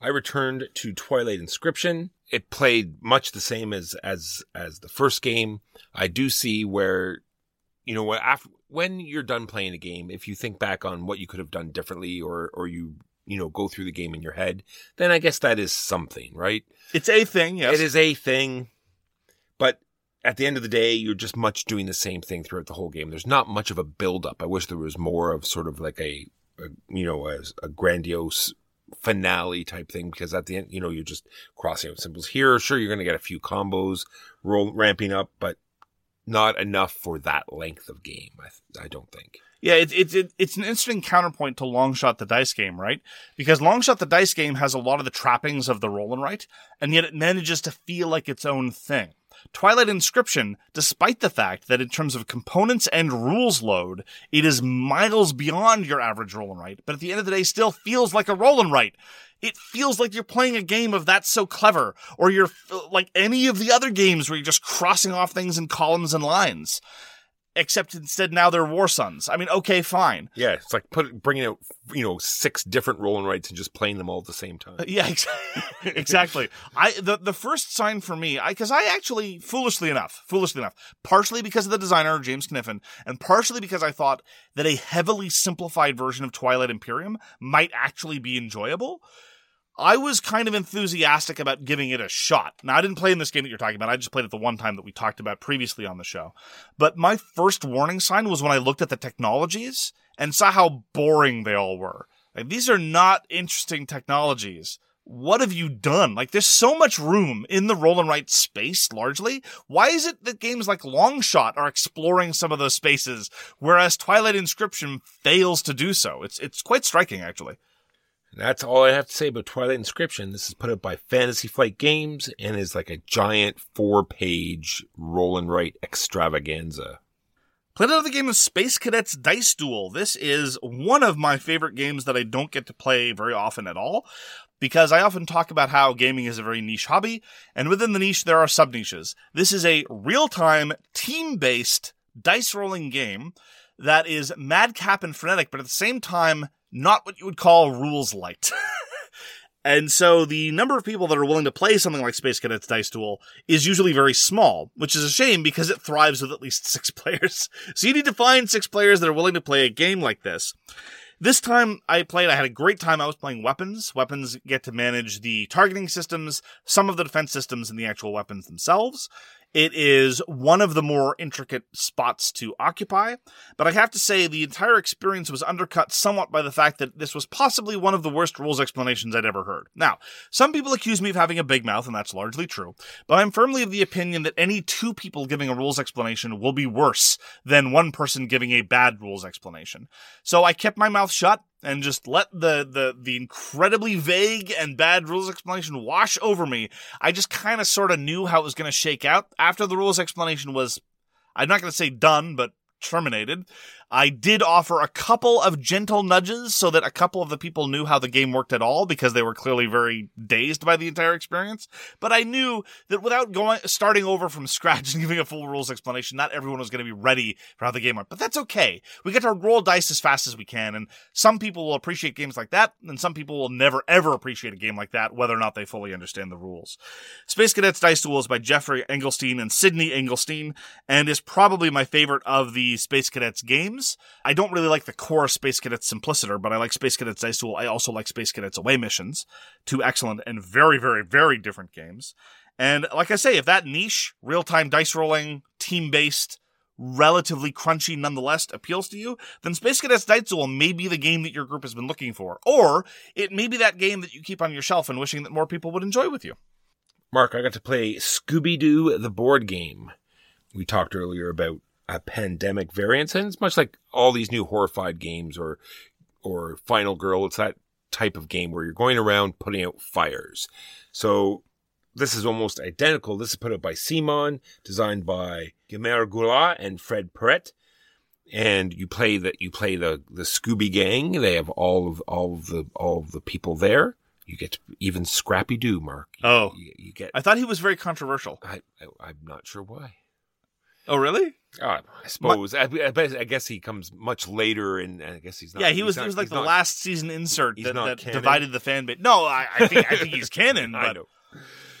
Speaker 1: I returned to Twilight Inscription. It played much the same as as as the first game. I do see where, you know, after when you're done playing a game, if you think back on what you could have done differently, or or you you know go through the game in your head, then I guess that is something, right?
Speaker 2: It's a thing, yes.
Speaker 1: It is a thing, but at the end of the day, you're just much doing the same thing throughout the whole game. There's not much of a build up. I wish there was more of sort of like a, a you know, a, a grandiose finale type thing because at the end, you know, you're just crossing out symbols here. Sure, you're going to get a few combos roll ramping up, but not enough for that length of game. I, I don't think.
Speaker 2: Yeah, it's it's it, it's an interesting counterpoint to Longshot the Dice Game, right? Because Longshot the Dice Game has a lot of the trappings of the roll and write, and yet it manages to feel like its own thing. Twilight Inscription, despite the fact that in terms of components and rules load, it is miles beyond your average roll and write, but at the end of the day still feels like a roll and write. It feels like you're playing a game of That's So Clever, or you're like any of the other games where you're just crossing off things in columns and lines except instead now they're War Suns. I mean, okay, fine.
Speaker 1: Yeah, it's like put bringing out you know six different roll and rights and just playing them all at the same time.
Speaker 2: Yeah, ex- (laughs) exactly. I the the first sign for me, I because I actually foolishly enough, foolishly enough, partially because of the designer James Kniffen, and partially because I thought that a heavily simplified version of Twilight Imperium might actually be enjoyable. I was kind of enthusiastic about giving it a shot. Now, I didn't play in this game that you're talking about. I just played it the one time that we talked about previously on the show. But my first warning sign was when I looked at the technologies and saw how boring they all were. Like, these are not interesting technologies. What have you done? Like, there's so much room in the roll and write space, largely. Why is it that games like Longshot are exploring some of those spaces, whereas Twilight Inscription fails to do so? It's, it's quite striking, actually.
Speaker 1: And that's all I have to say about Twilight Inscription. This is put up by Fantasy Flight Games and is like a giant four page roll and write extravaganza.
Speaker 2: Played another game of Space Cadets Dice Duel. This is one of my favorite games that I don't get to play very often at all because I often talk about how gaming is a very niche hobby, and within the niche, there are sub niches. This is a real time, team based dice rolling game that is madcap and frenetic, but at the same time, not what you would call rules light. (laughs) And so the number of people that are willing to play something like Space Cadets Dice Duel is usually very small, which is a shame because it thrives with at least (laughs) six players. So you need to find six players that are willing to play a game like this. This time I played, I had a great time. I was playing weapons. Weapons get to manage the targeting systems, some of the defense systems, and the actual weapons themselves. It is one of the more intricate spots to occupy, but I have to say the entire experience was undercut somewhat by the fact that this was possibly one of the worst rules explanations I'd ever heard. Now, some people accuse me of having a big mouth, and that's largely true, but I'm firmly of the opinion that any two people giving a rules explanation will be worse than one person giving a bad rules explanation. So I kept my mouth shut and just let the, the, the incredibly vague and bad rules explanation wash over me. I just kind of sort of knew how it was going to shake out after the rules explanation was, I'm not going to say done, but terminated. I did offer a couple of gentle nudges so that a couple of the people knew how the game worked at all because they were clearly very dazed by the entire experience. But I knew that without going, starting over from scratch (laughs) and giving a full rules explanation, not everyone was going to be ready for how the game went. But that's okay. We get to roll dice as fast as we can. And some people will appreciate games like that. And some people will never ever appreciate a game like that, whether or not they fully understand the rules. Space Cadets Dice Duel is by Geoffrey Engelstein and Sydney Engelstein and is probably my favorite of the Space Cadets games. I don't really like the core Space Cadets Simpliciter, but I like Space Cadets Dice Duel. I also like Space Cadets Away Missions. Two excellent and very, very, very different games. And like I say, if that niche, real time dice rolling, team based, relatively crunchy nonetheless appeals to you, then Space Cadets Dice Duel may be the game that your group has been looking for. Or it may be that game that you keep on your shelf and wishing that more people would enjoy with you.
Speaker 1: Mark, I got to play Scooby Doo the board game. We talked earlier about a pandemic variants, and it's much like all these new horrified games or or Final Girl. It's that type of game where you're going around putting out fires. So this is almost identical. This is put out by CMON, designed by Guillermo Goulart and Fred Perret. And you play that you play the the Scooby Gang. They have all of all of the all of the people there. You get to, even Scrappy Doo, Mark. You,
Speaker 2: Oh.
Speaker 1: you, you get.
Speaker 2: I thought he was very controversial.
Speaker 1: I, I I'm not sure why.
Speaker 2: Oh, really?
Speaker 1: Uh, I suppose. I, I, I guess he comes much later, and, I guess he's not.
Speaker 2: yeah, he was.
Speaker 1: not-
Speaker 2: he was like the
Speaker 1: not-
Speaker 2: last season insert that, that divided the fan base. No, I, I think I think he's (laughs) canon.
Speaker 1: I
Speaker 2: But
Speaker 1: know.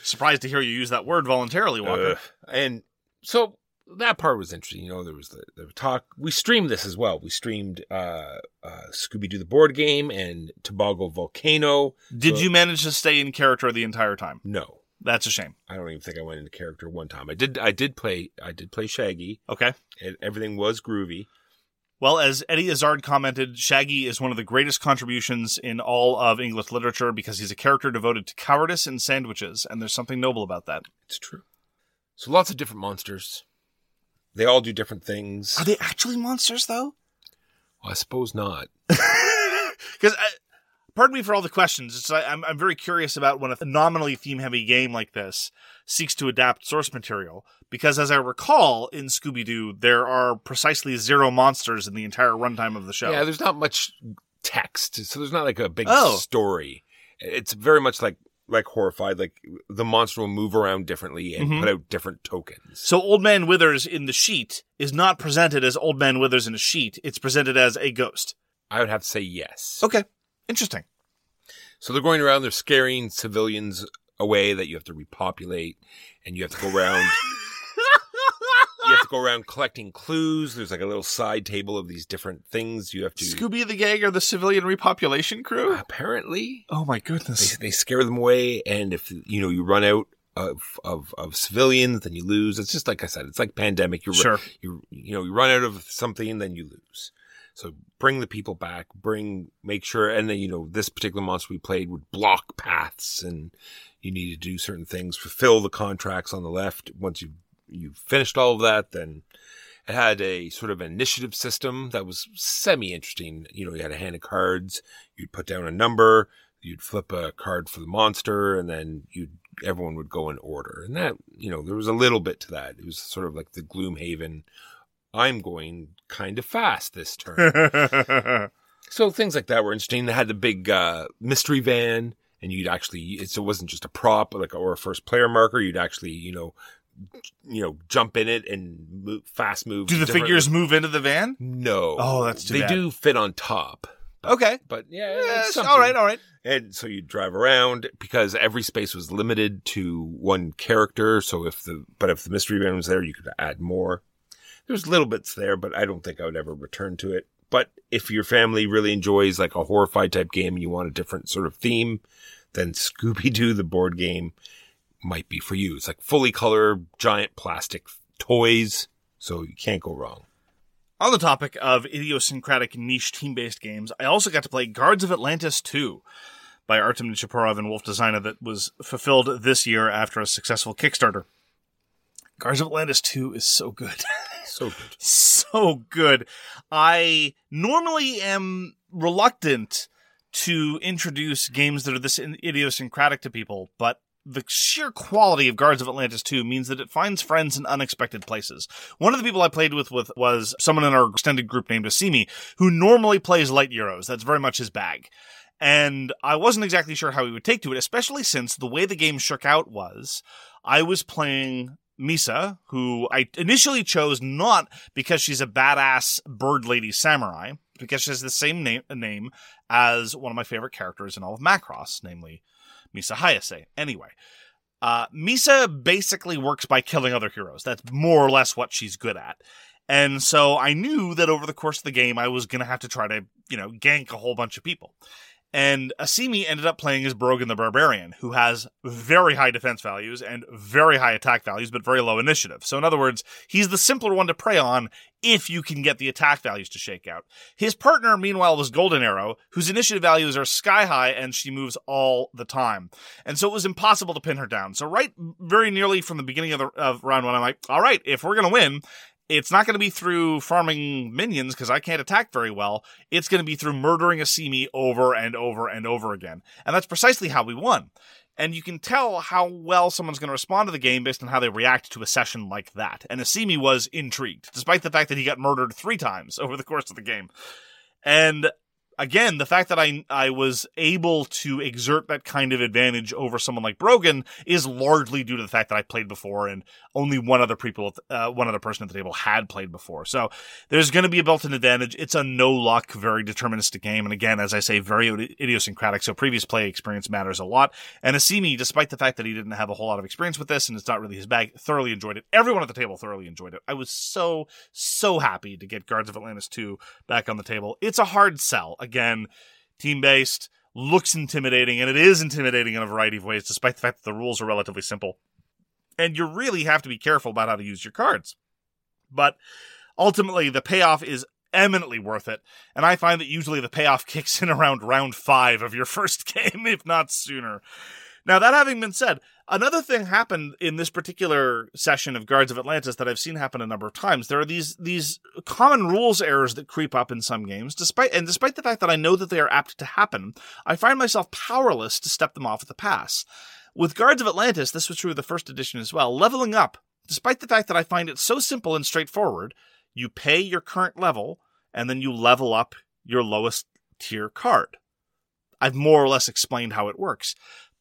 Speaker 2: surprised to hear you use that word voluntarily, Walker.
Speaker 1: Ugh. and so that part was interesting. You know, there was the, the talk. We streamed this as well. We streamed uh, uh, Scooby Doo the board game and Tobago Volcano.
Speaker 2: Did
Speaker 1: So-
Speaker 2: you manage to stay in character the entire time?
Speaker 1: No,
Speaker 2: That's a shame.
Speaker 1: I don't even think I went into character one time. I did. I did play. I did play Shaggy.
Speaker 2: Okay.
Speaker 1: And everything was groovy.
Speaker 2: Well, as Eddie Izzard commented, Shaggy is one of the greatest contributions in all of English literature because he's a character devoted to cowardice and sandwiches, and there's something noble about that.
Speaker 1: It's true. So lots of different monsters. They all do different things.
Speaker 2: Are they actually monsters, though?
Speaker 1: I suppose not. (laughs)
Speaker 2: Because, pardon me for all the questions. It's, I, I'm, I'm very curious about when a nominally theme heavy game like this seeks to adapt source material. Because, as I recall, in Scooby Doo, there are precisely zero monsters in the entire runtime of the show.
Speaker 1: Yeah, there's not much text, so there's not like a big
Speaker 2: Oh.
Speaker 1: story. It's very much like like horrified. Like the monster will move around differently and
Speaker 2: Mhm.
Speaker 1: put out different tokens.
Speaker 2: So Old Man Withers in the sheet is not presented as Old Man Withers in a sheet. It's presented as a ghost.
Speaker 1: I would have to say yes.
Speaker 2: Okay. Interesting.
Speaker 1: So they're going around, they're scaring civilians away that you have to repopulate and you have to go around (laughs) you have to go around collecting clues. There's like a little side table of these different things you have to
Speaker 2: Scooby the Gang are the civilian repopulation crew?
Speaker 1: apparently
Speaker 2: Oh my
Speaker 1: they,
Speaker 2: goodness.
Speaker 1: they scare them away and if you know you run out of, of of civilians then you lose it's just like i said it's like pandemic you
Speaker 2: Sure.
Speaker 1: you you know you run out of something then you lose so bring the people back bring make sure and then you know this particular monster we played would block paths and you need to do certain things fulfill the contracts on the left. Once you you finished all of that then it had a sort of initiative system that was semi interesting you know you had a hand of cards you'd put down a number you'd flip a card for the monster and then you'd everyone would go in order. And that you know there was a little bit to that. It was sort of like the gloomhaven i'm going kind of fast this (laughs) turn so things like that were interesting they had the big uh, mystery van and you'd actually it's, it wasn't just a prop like or a first player marker you'd actually you know you know jump in it and move, fast move
Speaker 2: Do the figures move into the van?
Speaker 1: no
Speaker 2: Oh, that's too
Speaker 1: they
Speaker 2: bad.
Speaker 1: do fit on top
Speaker 2: Okay.
Speaker 1: but yeah,
Speaker 2: Yes, all right, all right.
Speaker 1: And so you drive around because every space was limited to one character. So if the, but if the mystery van was there, you could add more. There's little bits there, but I don't think I would ever return to it. But if your family really enjoys like a horrified type game you want a different sort of theme, then Scooby Doo, the board game, might be for you. It's like fully color, giant plastic toys. So you can't go wrong.
Speaker 2: On the topic of idiosyncratic niche team based games, I also got to play Guards of Atlantis 2 by Artem Nichiporov and Wolff Designa that was fulfilled this year after a successful Kickstarter. Guards of Atlantis 2 is so good. (laughs)
Speaker 1: So good.
Speaker 2: so good. I normally am reluctant to introduce games that are this idiosyncratic to people, but the sheer quality of Guards of Atlantis 2 means that it finds friends in unexpected places. One of the people I played with, with was someone in our extended group named Asimi, who normally plays light Euros. That's very much his bag. And I wasn't exactly sure how he would take to it, especially since the way the game shook out was I was playing Misa, who I initially chose not because she's a badass bird lady samurai, because she has the same name, name as one of my favorite characters in all of Macross, namely Misa Hayase. Anyway, uh, Misa basically works by killing other heroes. That's more or less what she's good at. And so I knew that over the course of the game, I was going to have to try to, you know, gank a whole bunch of people. And Asimi ended up playing as Brogan the Barbarian, who has very high defense values and very high attack values, but very low initiative. So, in other words, he's the simpler one to prey on if you can get the attack values to shake out. His partner, meanwhile, was Golden Arrow, whose initiative values are sky high and she moves all the time. And so it was impossible to pin her down. So, right very nearly from the beginning of, the, of round one, I'm like, all right, if we're going to win, it's not going to be through farming minions because I can't attack very well. It's going to be through murdering a Asimi over and over and over again. And that's precisely how we won. And you can tell how well someone's going to respond to the game based on how they react to a session like that. And Asimi was intrigued, despite the fact that he got murdered three times (laughs) over the course of the game. And again, the fact that I I was able to exert that kind of advantage over someone like Brogan is largely due to the fact that I played before and only one other people, uh, one other person at the table had played before. So there's going to be a built-in advantage. It's a no luck, very deterministic game, and again, as I say, very idiosyncratic. So previous play experience matters a lot. And Asimi, despite the fact that he didn't have a whole lot of experience with this and it's not really his bag, thoroughly enjoyed it. Everyone at the table thoroughly enjoyed it. I was so so happy to get Guards of Atlantis 2 back on the table. It's a hard sell. Team based, looks intimidating, and it is intimidating in a variety of ways, despite the fact that the rules are relatively simple. And you really have to be careful about how to use your cards. But ultimately, the payoff is eminently worth it. And I find that usually the payoff (laughs) kicks in around round five of your first (laughs) game, if not sooner. Now, that having been said, another thing happened in this particular session of Guards of Atlantis that I've seen happen a number of times. There are these these common rules errors that creep up in some games, despite and despite the fact that I know that they are apt to happen, I find myself powerless to step them off at the pass. With Guards of Atlantis, this was true of the first edition as well. Leveling up, despite the fact that I find it so simple and straightforward, you pay your current level and then you level up your lowest tier card. I've more or less explained how it works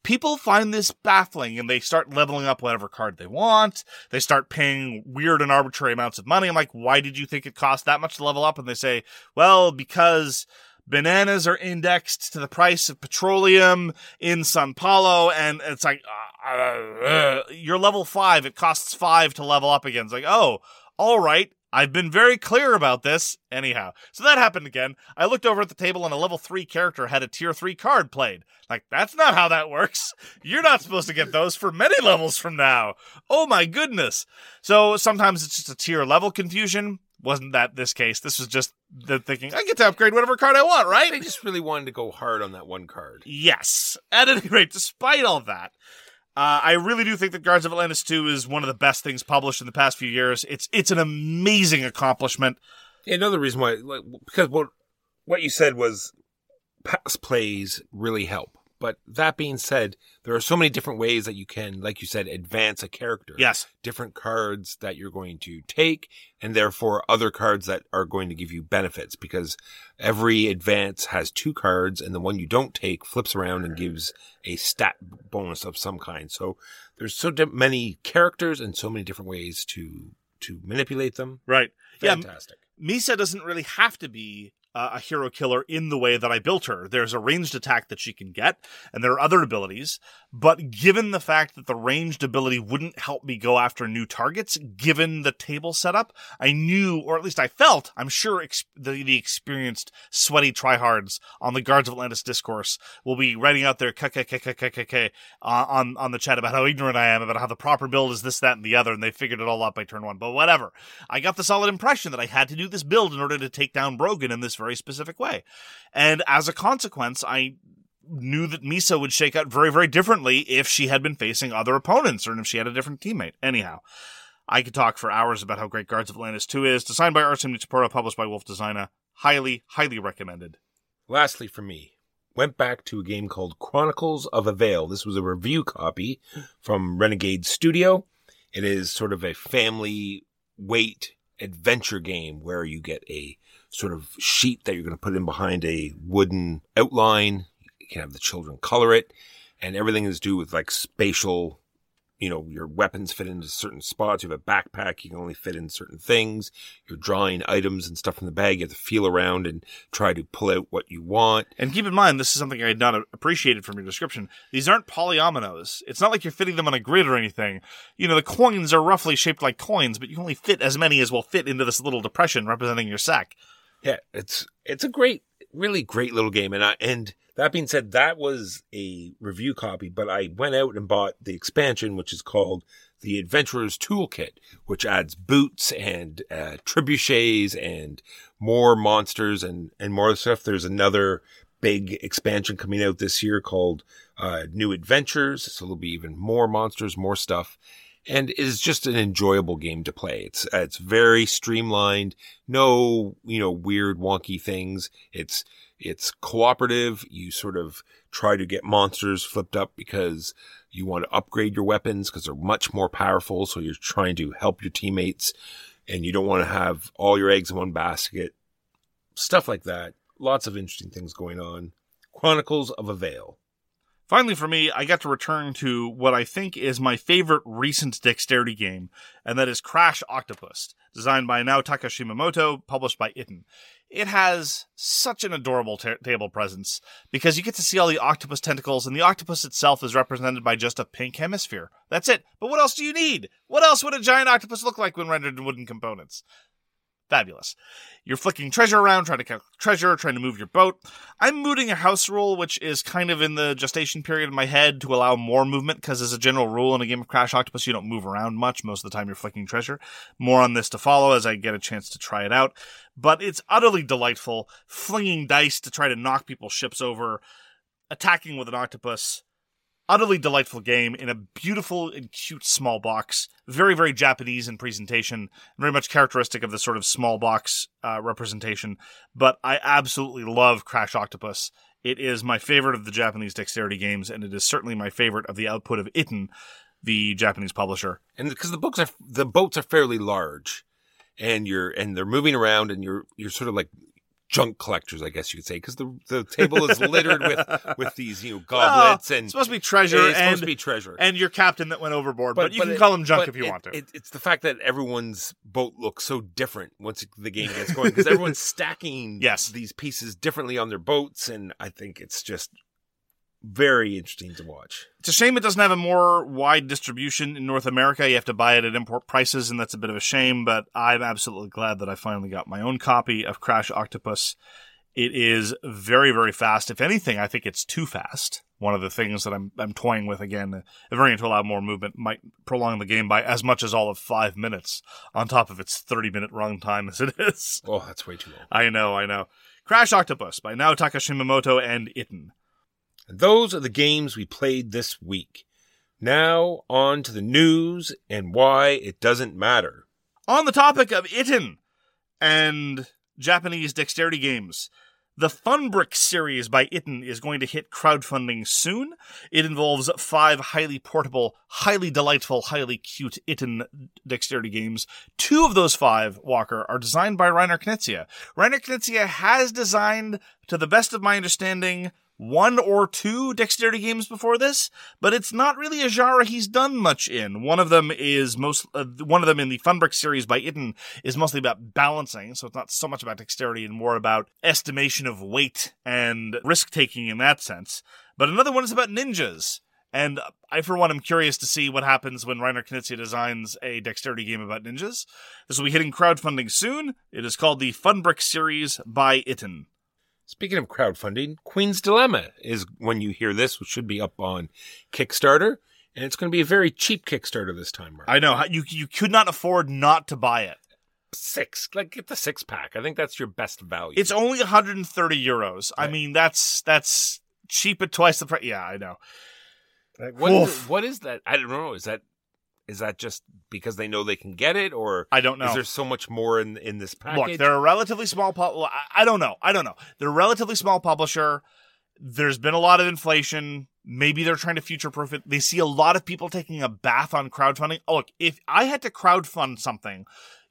Speaker 2: people find this baffling and they start leveling up whatever card they want. They start paying weird and arbitrary amounts of money. I'm like, why did you think it cost that much to level up? And they say, well, because bananas are indexed to the price of petroleum in Sao Paulo. And it's like, uh, uh, uh, you're level five. It costs five to level up again. It's like, oh, all right. I've been very clear about this. Anyhow, so that happened again. I looked over at the table and a level 3 character had a tier 3 card played. Like, that's not how that works. You're not supposed to get those for many levels from now. Oh my goodness. So sometimes it's just a tier level confusion. Wasn't that this case? This was just the thinking, I get to upgrade whatever card I want, right?
Speaker 1: They just really wanted to go hard on that one card.
Speaker 2: Yes. At any rate, despite all that, uh, I really do think that Guards of Atlantis 2 is one of the best things published in the past few years. It's it's an amazing accomplishment.
Speaker 1: Another reason why, like, because what what you said was past plays really help. But that being said, there are so many different ways that you can, like you said, advance a character.
Speaker 2: Yes.
Speaker 1: Different cards that you're going to take, and therefore other cards that are going to give you benefits because every advance has two cards, and the one you don't take flips around and gives a stat bonus of some kind. So there's so many characters and so many different ways to to manipulate them.
Speaker 2: Right. Yeah,
Speaker 1: Fantastic.
Speaker 2: Misa doesn't really have to be uh, a hero killer in the way that I built her. There's a ranged attack that she can get, and there are other abilities. But given the fact that the ranged ability wouldn't help me go after new targets, given the table setup, I knew, or at least I felt, I'm sure the, the experienced sweaty tryhards on the Guards of Atlantis discourse will be writing out their KKKKKK uh, on on the chat about how ignorant I am, about how the proper build is this, that, and the other, and they figured it all out by turn one. But whatever. I got the solid impression that I had to do this build in order to take down Brogan in this very specific way. And as a consequence, I knew that Misa would shake out very, very differently if she had been facing other opponents or if she had a different teammate. Anyhow, I could talk for hours about how great Guards of Atlantis 2 is. Designed by Artem Nitsaporto, published by Wolff Designa. Highly, highly recommended.
Speaker 1: Lastly, for me, went back to a game called Chronicles of Avel. This was a review copy from Renegade Studio. It is sort of a family weight adventure game where you get a sort of sheet that you're going to put in behind a wooden outline. You can have the children color it, and everything is due with like spatial. You know, your weapons fit into certain spots. You have a backpack. You can only fit in certain things. You're drawing items and stuff from the bag. You have to feel around and try to pull out what you want.
Speaker 2: And keep in mind, this is something I had not appreciated from your description. These aren't polyominoes. It's not like you're fitting them on a grid or anything. You know, the coins are roughly shaped like coins, but you only fit as many as will fit into this little depression representing your sack.
Speaker 1: Yeah, it's it's a great, really great little game, and I and that being said, that was a review copy, but I went out and bought the expansion, which is called the Adventurer's Toolkit, which adds boots and uh, trebuchets and more monsters and and more stuff. There's another big expansion coming out this year called uh, New Adventures, so there'll be even more monsters, more stuff and is just an enjoyable game to play. It's it's very streamlined, no you know weird wonky things. It's it's cooperative. You sort of try to get monsters flipped up because you want to upgrade your weapons because they're much more powerful. So you're trying to help your teammates, and you don't want to have all your eggs in one basket. Stuff like that. Lots of interesting things going on. Chronicles of Avel.
Speaker 2: Finally, for me, I got to return to what I think is my favorite recent dexterity game, and that is Crash Octopus, designed by Naotaka Shimamoto, published by Itten. It has such an adorable ta- table presence because you get to see all the octopus tentacles, and the octopus itself is represented by just a pink hemisphere. That's it. But what else do you need? What else would a giant octopus look like when rendered in wooden components? Fabulous. You're flicking treasure around, trying to collect treasure, trying to move your boat. I'm mooting a house rule, which is kind of in the gestation period in my head to allow more movement, because as a general rule in a game of Crash Octopus, you don't move around much. Most of the time you're flicking treasure. More on this to follow as I get a chance to try it out. But it's utterly delightful, flinging dice to try to knock people's ships over, attacking with an octopus, utterly delightful game in a beautiful and cute small box. Very, very Japanese in presentation, very much characteristic of the sort of small box uh, representation. But I absolutely love Crash Octopus. It is my favorite of the Japanese dexterity games, and it is certainly my favorite of the output of Itten, the Japanese publisher.
Speaker 1: and because the books are the boats are fairly large, and you're and they're moving around, and you're you're sort of like junk collectors, I guess you could say, because the the table is littered with (laughs) with these you know goblets
Speaker 2: Well,
Speaker 1: and
Speaker 2: it's supposed to be treasure
Speaker 1: it's
Speaker 2: and
Speaker 1: supposed to be treasure.
Speaker 2: and your captain that went overboard. But, you can
Speaker 1: it-
Speaker 2: call him junk if you
Speaker 1: it-
Speaker 2: want to.
Speaker 1: It, it's the fact that everyone's boat looks so different once the game gets going because everyone's (laughs) stacking
Speaker 2: Yes.
Speaker 1: these pieces differently on their boats, and I think it's just very interesting to watch.
Speaker 2: It's a shame it doesn't have a more wide distribution in North America. You have to buy it at import prices, and that's a bit of a shame. But I'm absolutely glad that I finally got my own copy of Crash Octopus. It is very, very fast. If anything, I think it's too fast. One of the things that I'm I'm toying with again, uh, a variant to allow more movement might prolong the game by as much as all of five minutes, on top of its 30 minute runtime as it is.
Speaker 1: Oh, that's way too long.
Speaker 2: I know, I know. Crash Octopus by Naotaka Shimamoto and Itten.
Speaker 1: And those are the games we played this week. Now on to the news and why it doesn't matter.
Speaker 2: On the topic of Itten and Japanese dexterity games, the Funbrick series by Itten is going to hit crowdfunding soon. It involves five highly portable, highly delightful, highly cute Itten dexterity games. Two of those five, Walker, are designed by Rainer Knizia. Rainer Knizia has designed, to the best of my understanding, one or two dexterity games before this, but it's not really a genre he's done much in. One of them is most, uh, one of them in the Funbrick series by Itten is mostly about balancing, so it's not so much about dexterity and more about estimation of weight and risk taking in that sense. But another one is about ninjas. And I, for one, am curious to see what happens when Rainer Knizia designs a dexterity game about ninjas. This will be hitting crowdfunding soon. It is called the Funbrick series by Itten.
Speaker 1: Speaking of crowdfunding, Queen's Dilemma is when you hear this, which should be up on Kickstarter, and it's going to be a very cheap Kickstarter this time. Mark.
Speaker 2: I know you you could not afford not to buy it.
Speaker 1: six, like get the six pack. I think that's your best value.
Speaker 2: It's only 130 euros. I mean, that's that's cheap at twice the price. Yeah, I know.
Speaker 1: Like, what, is, what is that? I don't know. Is that is that just because they know they can get it, or
Speaker 2: I don't know.
Speaker 1: is there so much more in in this package?
Speaker 2: Look, they're a relatively small pub. well, I, I don't know. I don't know. They're a relatively small publisher. There's been a lot of inflation. Maybe they're trying to future proof it. They see a lot of people taking a bath on crowdfunding. Oh, look, if I had to crowdfund something,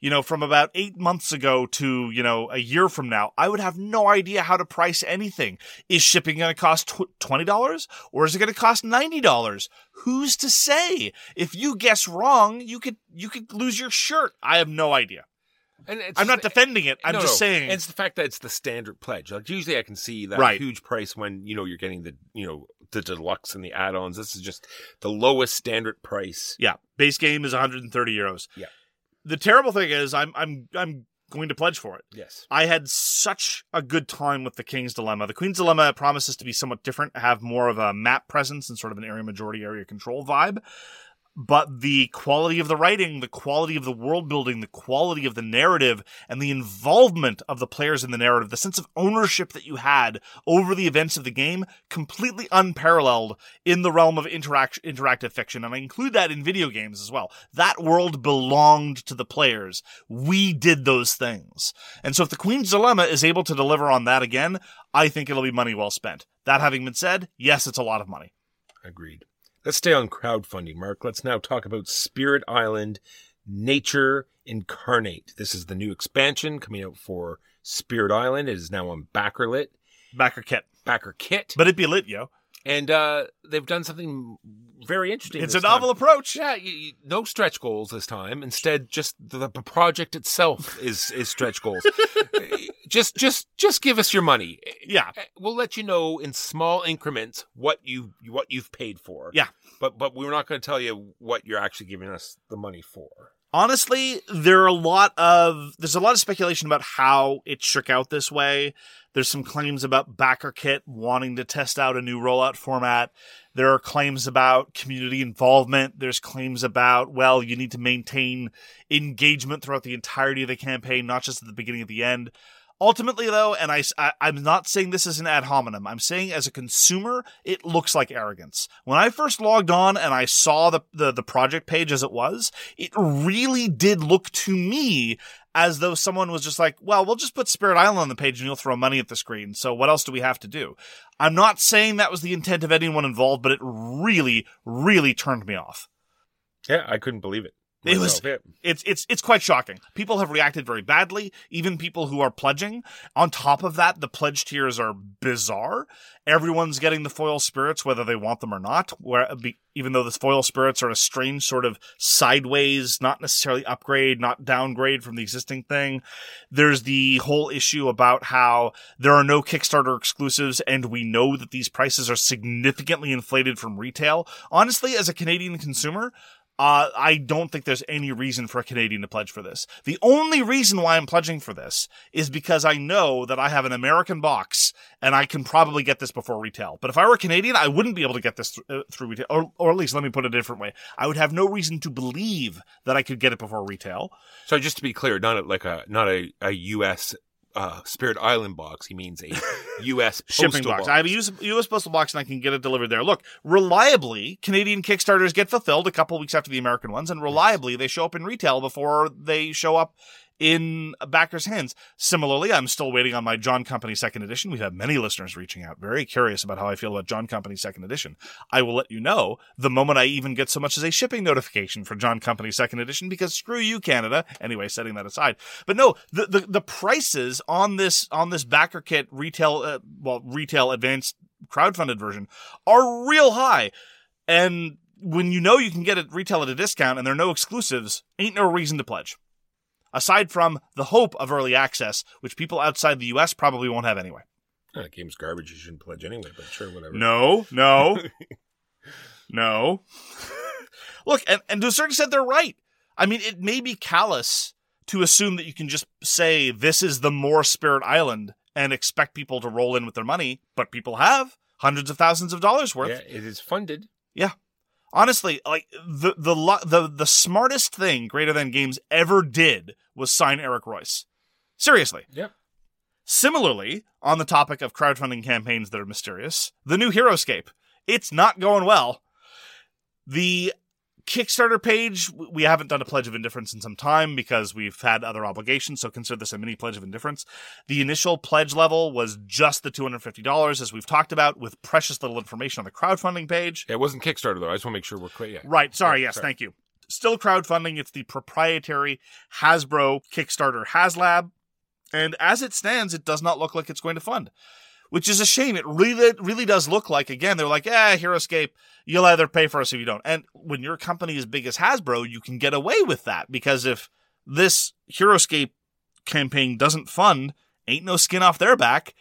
Speaker 2: you know, from about eight months ago to, you know, a year from now, I would have no idea how to price anything. Is shipping going to cost $20 or is it going to cost $90? Who's to say? If you guess wrong, you could, you could lose your shirt. I have no idea.
Speaker 1: And it's
Speaker 2: I'm not defending it. I'm
Speaker 1: No,
Speaker 2: just
Speaker 1: no.
Speaker 2: saying.
Speaker 1: It's the fact that it's the standard pledge. Like usually, I can see that
Speaker 2: Right.
Speaker 1: huge price when you know you're getting the you know the deluxe and the add-ons. This is just the lowest standard price.
Speaker 2: Yeah, base game is 130 euros.
Speaker 1: Yeah.
Speaker 2: The terrible thing is, I'm I'm I'm going to pledge for it.
Speaker 1: Yes.
Speaker 2: I had such a good time with the King's Dilemma. The Queen's Dilemma promises to be somewhat different, have more of a map presence and sort of an area majority area control vibe. But the quality of the writing, the quality of the world building, the quality of the narrative, and the involvement of the players in the narrative, the sense of ownership that you had over the events of the game, completely unparalleled in the realm of interact- interactive fiction. And I include that in video games as well. That world belonged to the players. We did those things. And so if the Queen's Dilemma is able to deliver on that again, I think it'll be money well spent. That having been said, yes, it's a lot of money.
Speaker 1: Agreed. Let's stay on crowdfunding, Mark. Let's now talk about Spirit Island Nature Incarnate. This is the new expansion coming out for Spirit Island. It is now on Backerlit,
Speaker 2: Backer kit.
Speaker 1: Backer Kit.
Speaker 2: But it be lit, yo.
Speaker 1: And uh, they've done something very interesting.
Speaker 2: It's a novel
Speaker 1: time.
Speaker 2: approach.
Speaker 1: Yeah, you, you, no stretch goals this time. Instead, just the, the project itself is is stretch goals. (laughs) Eh, just just just give us your money.
Speaker 2: Eh, yeah.
Speaker 1: Eh, we'll let you know in small increments what you what you've paid for.
Speaker 2: Yeah.
Speaker 1: But but we're not going to tell you what you're actually giving us the money for.
Speaker 2: Honestly, there are a lot of there's a lot of speculation about how it shook out this way. There's some claims about Backer Kit wanting to test out a new rollout format. There are claims about community involvement. There's claims about, well, you need to maintain engagement throughout the entirety of the campaign, not just at the beginning of the end. Ultimately, though, and I, I, am not saying this is an ad hominem. I'm saying as a consumer, it looks like arrogance. When I first logged on and I saw the, the, the project page as it was, it really did look to me as though someone was just like, well, we'll just put Spirit Island on the page and you'll throw money at the screen. So what else do we have to do? I'm not saying that was the intent of anyone involved, but it really, really turned me off.
Speaker 1: Yeah, I couldn't believe it.
Speaker 2: It was
Speaker 1: yeah.
Speaker 2: it's it's it's quite shocking. People have reacted very badly, even people who are pledging. On top of that, the pledge tiers are bizarre. Everyone's getting the foil spirits whether they want them or not. Where be, even though the foil spirits are a strange sort of sideways, not necessarily upgrade, not downgrade from the existing thing. There's the whole issue about how there are no Kickstarter exclusives and we know that these prices are significantly inflated from retail. Honestly, as a Canadian consumer, uh, I don't think there's any reason for a Canadian to pledge for this. The only reason why I'm pledging for this is because I know that I have an American box and I can probably get this before retail. But if I were a Canadian, I wouldn't be able to get this th- uh, through retail. Or, or at least let me put it a different way. I would have no reason to believe that I could get it before retail.
Speaker 1: So just to be clear, not like a not a, a U.S. Uh, Spirit Island box. He means a (laughs) U.S.
Speaker 2: shipping
Speaker 1: postal
Speaker 2: box. I have a US, US postal box and I can get it delivered there. Look, reliably, Canadian Kickstarters get fulfilled a couple weeks after the American ones, and reliably, they show up in retail before they show up in backers' hands. Similarly, I'm still waiting on my John Company second edition. We've many listeners reaching out, very curious about how I feel about John Company second edition. I will let you know the moment I even get so much as a shipping notification for John Company second edition, because screw you, Canada. Anyway, setting that aside. But no, the, the, the prices on this, on this backer kit retail, uh, well, retail advanced crowdfunded version are real high. And when you know you can get it retail at a discount and there are no exclusives, ain't no reason to pledge aside from the hope of early access, which people outside the US probably won't have anyway.
Speaker 1: Oh, game's garbage. You shouldn't pledge anyway. But sure, whatever.
Speaker 2: No, no, (laughs) no. Look, and, and to a certain extent, they're right. I mean, it may be callous to assume that you can just say this is the more Spirit Island and expect people to roll in with their money, but people have hundreds of thousands of dollars worth.
Speaker 1: Yeah, it is funded.
Speaker 2: Yeah. Honestly, like the the the the smartest thing Greater Than Games ever did was sign Eric Reuss. Seriously.
Speaker 1: Yep.
Speaker 2: Similarly, on the topic of crowdfunding campaigns that are mysterious, the new Heroescape. It's not going well. The Kickstarter page, we haven't done a pledge of indifference in some time because we've had other obligations, so consider this a mini pledge of indifference. The initial pledge level was just the $250, as we've talked about, with precious little information on the crowdfunding page.
Speaker 1: It wasn't Kickstarter though. I just want to make sure we're clear. Yeah.
Speaker 2: Right. Sorry.
Speaker 1: Yeah,
Speaker 2: Yes.
Speaker 1: sorry.
Speaker 2: Thank you. Still crowdfunding. It's the proprietary Hasbro Kickstarter HasLab. And as it stands, it does not look like it's going to fund, which is a shame. It really, really does look like, again, they're like, eh, Heroescape, you'll either pay for us if you don't. And when your company is big as Hasbro, you can get away with that because if this Heroescape campaign doesn't fund, ain't no skin off their back.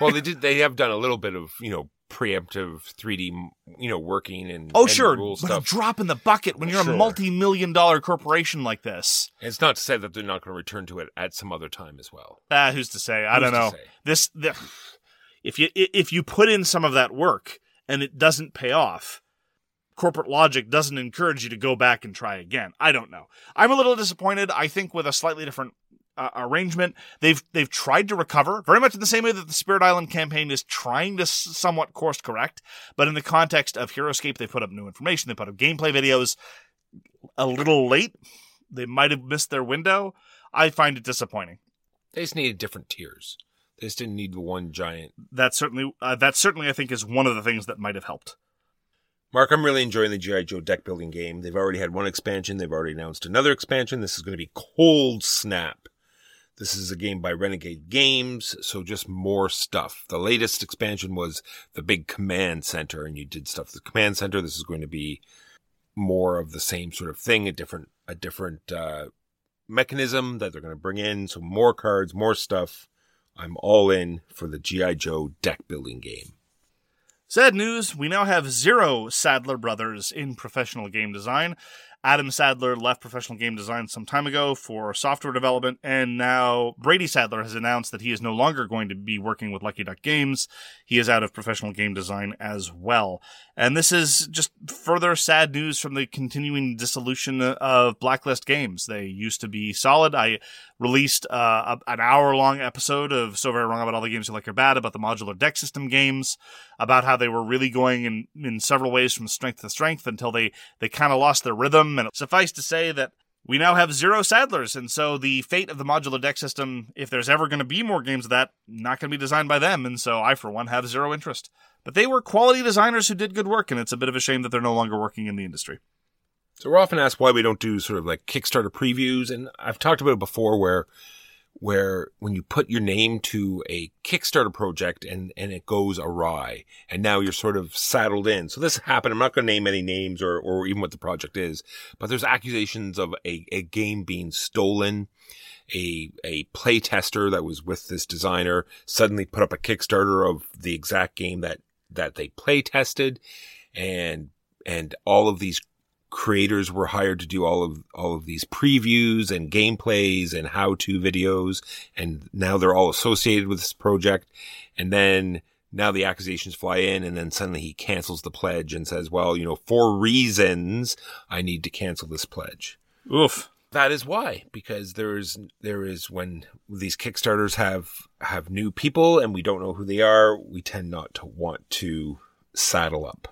Speaker 1: Well, they did. They have done a little bit of you know preemptive 3D you know working and
Speaker 2: Oh,
Speaker 1: and
Speaker 2: sure.
Speaker 1: rule stuff.
Speaker 2: drop in the bucket when you're
Speaker 1: Sure.
Speaker 2: a multi million dollar corporation like this.
Speaker 1: It's not to say that they're not going to return to it at some other time as well.
Speaker 2: Ah, who's to say? I
Speaker 1: Who's
Speaker 2: don't know. This, the, if you if you put in some of that work and it doesn't pay off, corporate logic doesn't encourage you to go back and try again. I don't know. I'm a little disappointed. I think with a slightly different uh, arrangement, they've they've tried to recover very much in the same way that the Spirit Island campaign is trying to s- somewhat course correct, but in the context of Heroescape, they put up new information. They put up gameplay videos a little late. They might have missed their window. I find it disappointing.
Speaker 1: They just needed different tiers. They just didn't need the one giant.
Speaker 2: that certainly uh, that certainly I think is one of the things that might have helped.
Speaker 1: Mark, I'm really enjoying the GI Joe deck building game. They've already had one expansion. They've already announced another expansion. This is going to be Cold Snap. This is a game by Renegade Games, so just more stuff. The latest expansion was the big command center, and you did stuff. The command center. This is going to be more of the same sort of thing, a different, a different uh, mechanism that they're going to bring in. So more cards, more stuff. I'm all in for the GI Joe deck building game.
Speaker 2: Sad news: we now have zero Sadler brothers in professional game design. Adam Sadler left professional game design some time ago for software development, and now Brady Sadler has announced that he is no longer going to be working with Lucky Duck Games. He is out of professional game design as well. And this is just further sad news from the continuing dissolution of Blacklist Games. They used to be solid. I released uh, a, an hour long episode of So Very Wrong About All the Games You Like Are Bad about the modular deck system games, about how they were really going in, in several ways from strength to strength until they, they kind of lost their rhythm. And suffice to say that we now have zero Sadlers, and so the fate of the modular deck system, if there's ever going to be more games of that, not going to be designed by them, and so I, for one, have zero interest. But they were quality designers who did good work, and it's a bit of a shame that they're no longer working in the industry.
Speaker 1: So we're often asked why we don't do sort of like Kickstarter previews, and I've talked about it before where where when you put your name to a Kickstarter project and and it goes awry, and now you're sort of saddled in. So this happened. I'm not going to name any names or or even what the project is, but there's accusations of a, a game being stolen. A a play tester that was with this designer suddenly put up a Kickstarter of the exact game that that they play tested, and and all of these creators were hired to do all of all of these previews and gameplays and how-to videos and now they're all associated with this project. And then now the accusations fly in and then suddenly he cancels the pledge and says well you know for reasons i need to cancel this pledge.
Speaker 2: Oof.
Speaker 1: that is why because there is there is when these kickstarters have have new people and we don't know who they are we tend not to want to saddle up.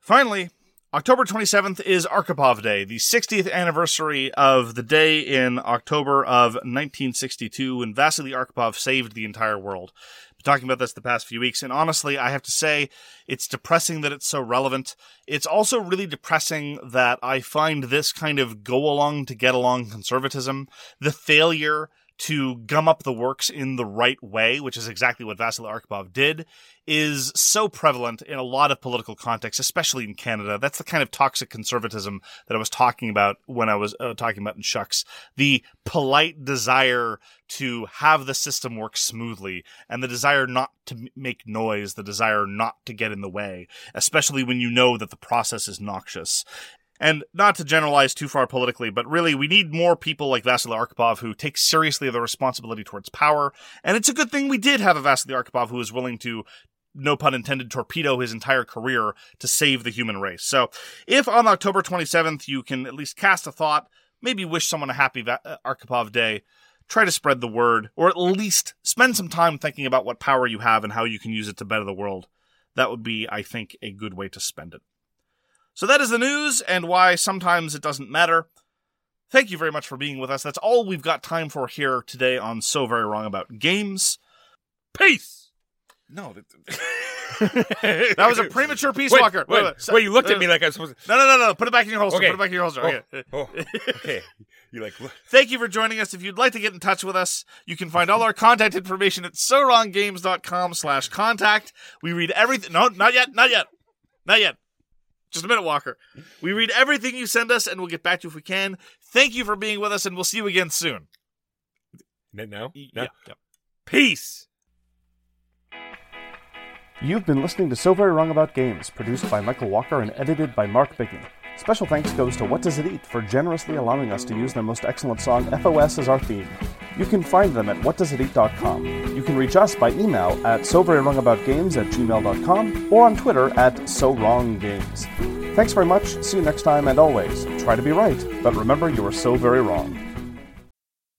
Speaker 2: Finally, October 27th is Arkhipov Day, the 60th anniversary of the day in October of 1962 when Vasily Arkhipov saved the entire world. Been talking about this the past few weeks, and honestly, I have to say, it's depressing that it's so relevant. It's also really depressing that I find this kind of go along to get along conservatism, the failure to gum up the works in the right way, which is exactly what Vasily Arkhipov did, is so prevalent in a lot of political contexts, especially in Canada. That's the kind of toxic conservatism that I was talking about when I was uh, talking about in SHUX. The polite desire to have the system work smoothly and the desire not to make noise, the desire not to get in the way, especially when you know that the process is noxious. And not to generalize too far politically, but really, we need more people like Vasily Arkhipov who take seriously the responsibility towards power. And it's a good thing we did have a Vasily Arkhipov who was willing to, no pun intended, torpedo his entire career to save the human race. So, if on October 27th you can at least cast a thought, maybe wish someone a happy Va- uh, Arkhipov day, try to spread the word, or at least spend some time thinking about what power you have and how you can use it to better the world. That would be, I think, a good way to spend it. So that is the news and why sometimes it doesn't matter. Thank you very much for being with us. That's all we've got time for here today on So Very Wrong About Games.
Speaker 1: peace
Speaker 2: No, that, (laughs) that was a premature Peace
Speaker 1: Wait,
Speaker 2: Walker.
Speaker 1: wait,
Speaker 2: wait,
Speaker 1: wait, you looked at
Speaker 2: uh,
Speaker 1: me like I was supposed to.
Speaker 2: No, no, no, no. Put it back in your holster.
Speaker 1: Okay.
Speaker 2: Put it back in your holster.
Speaker 1: Oh,
Speaker 2: Okay.
Speaker 1: oh, okay. (laughs) You like, look-
Speaker 2: Thank you for joining us. If you'd like to get in touch with us, you can find all our contact information at sowronggames.com slash contact. We read everything. No, not yet. Not yet. Not yet. Just a minute, Walker. We read everything you send us and we'll get back to you if we can. Thank you for being with us and we'll see you again soon.
Speaker 1: no, no, no.
Speaker 2: yeah, yeah.
Speaker 1: Peace.
Speaker 3: You've been listening to So Very Wrong About Games, produced by Michael Walker and edited by Mark Bigney. Special thanks goes to What Does It Eat for generously allowing us to use their most excellent song, FOS, as our theme. You can find them at whatdoesiteat.com. You can reach us by email at soverywrongaboutgames at gmail.com or on Twitter at SoWrongGames. Thanks very much, see you next time, and always, try to be right, but remember you are so very wrong.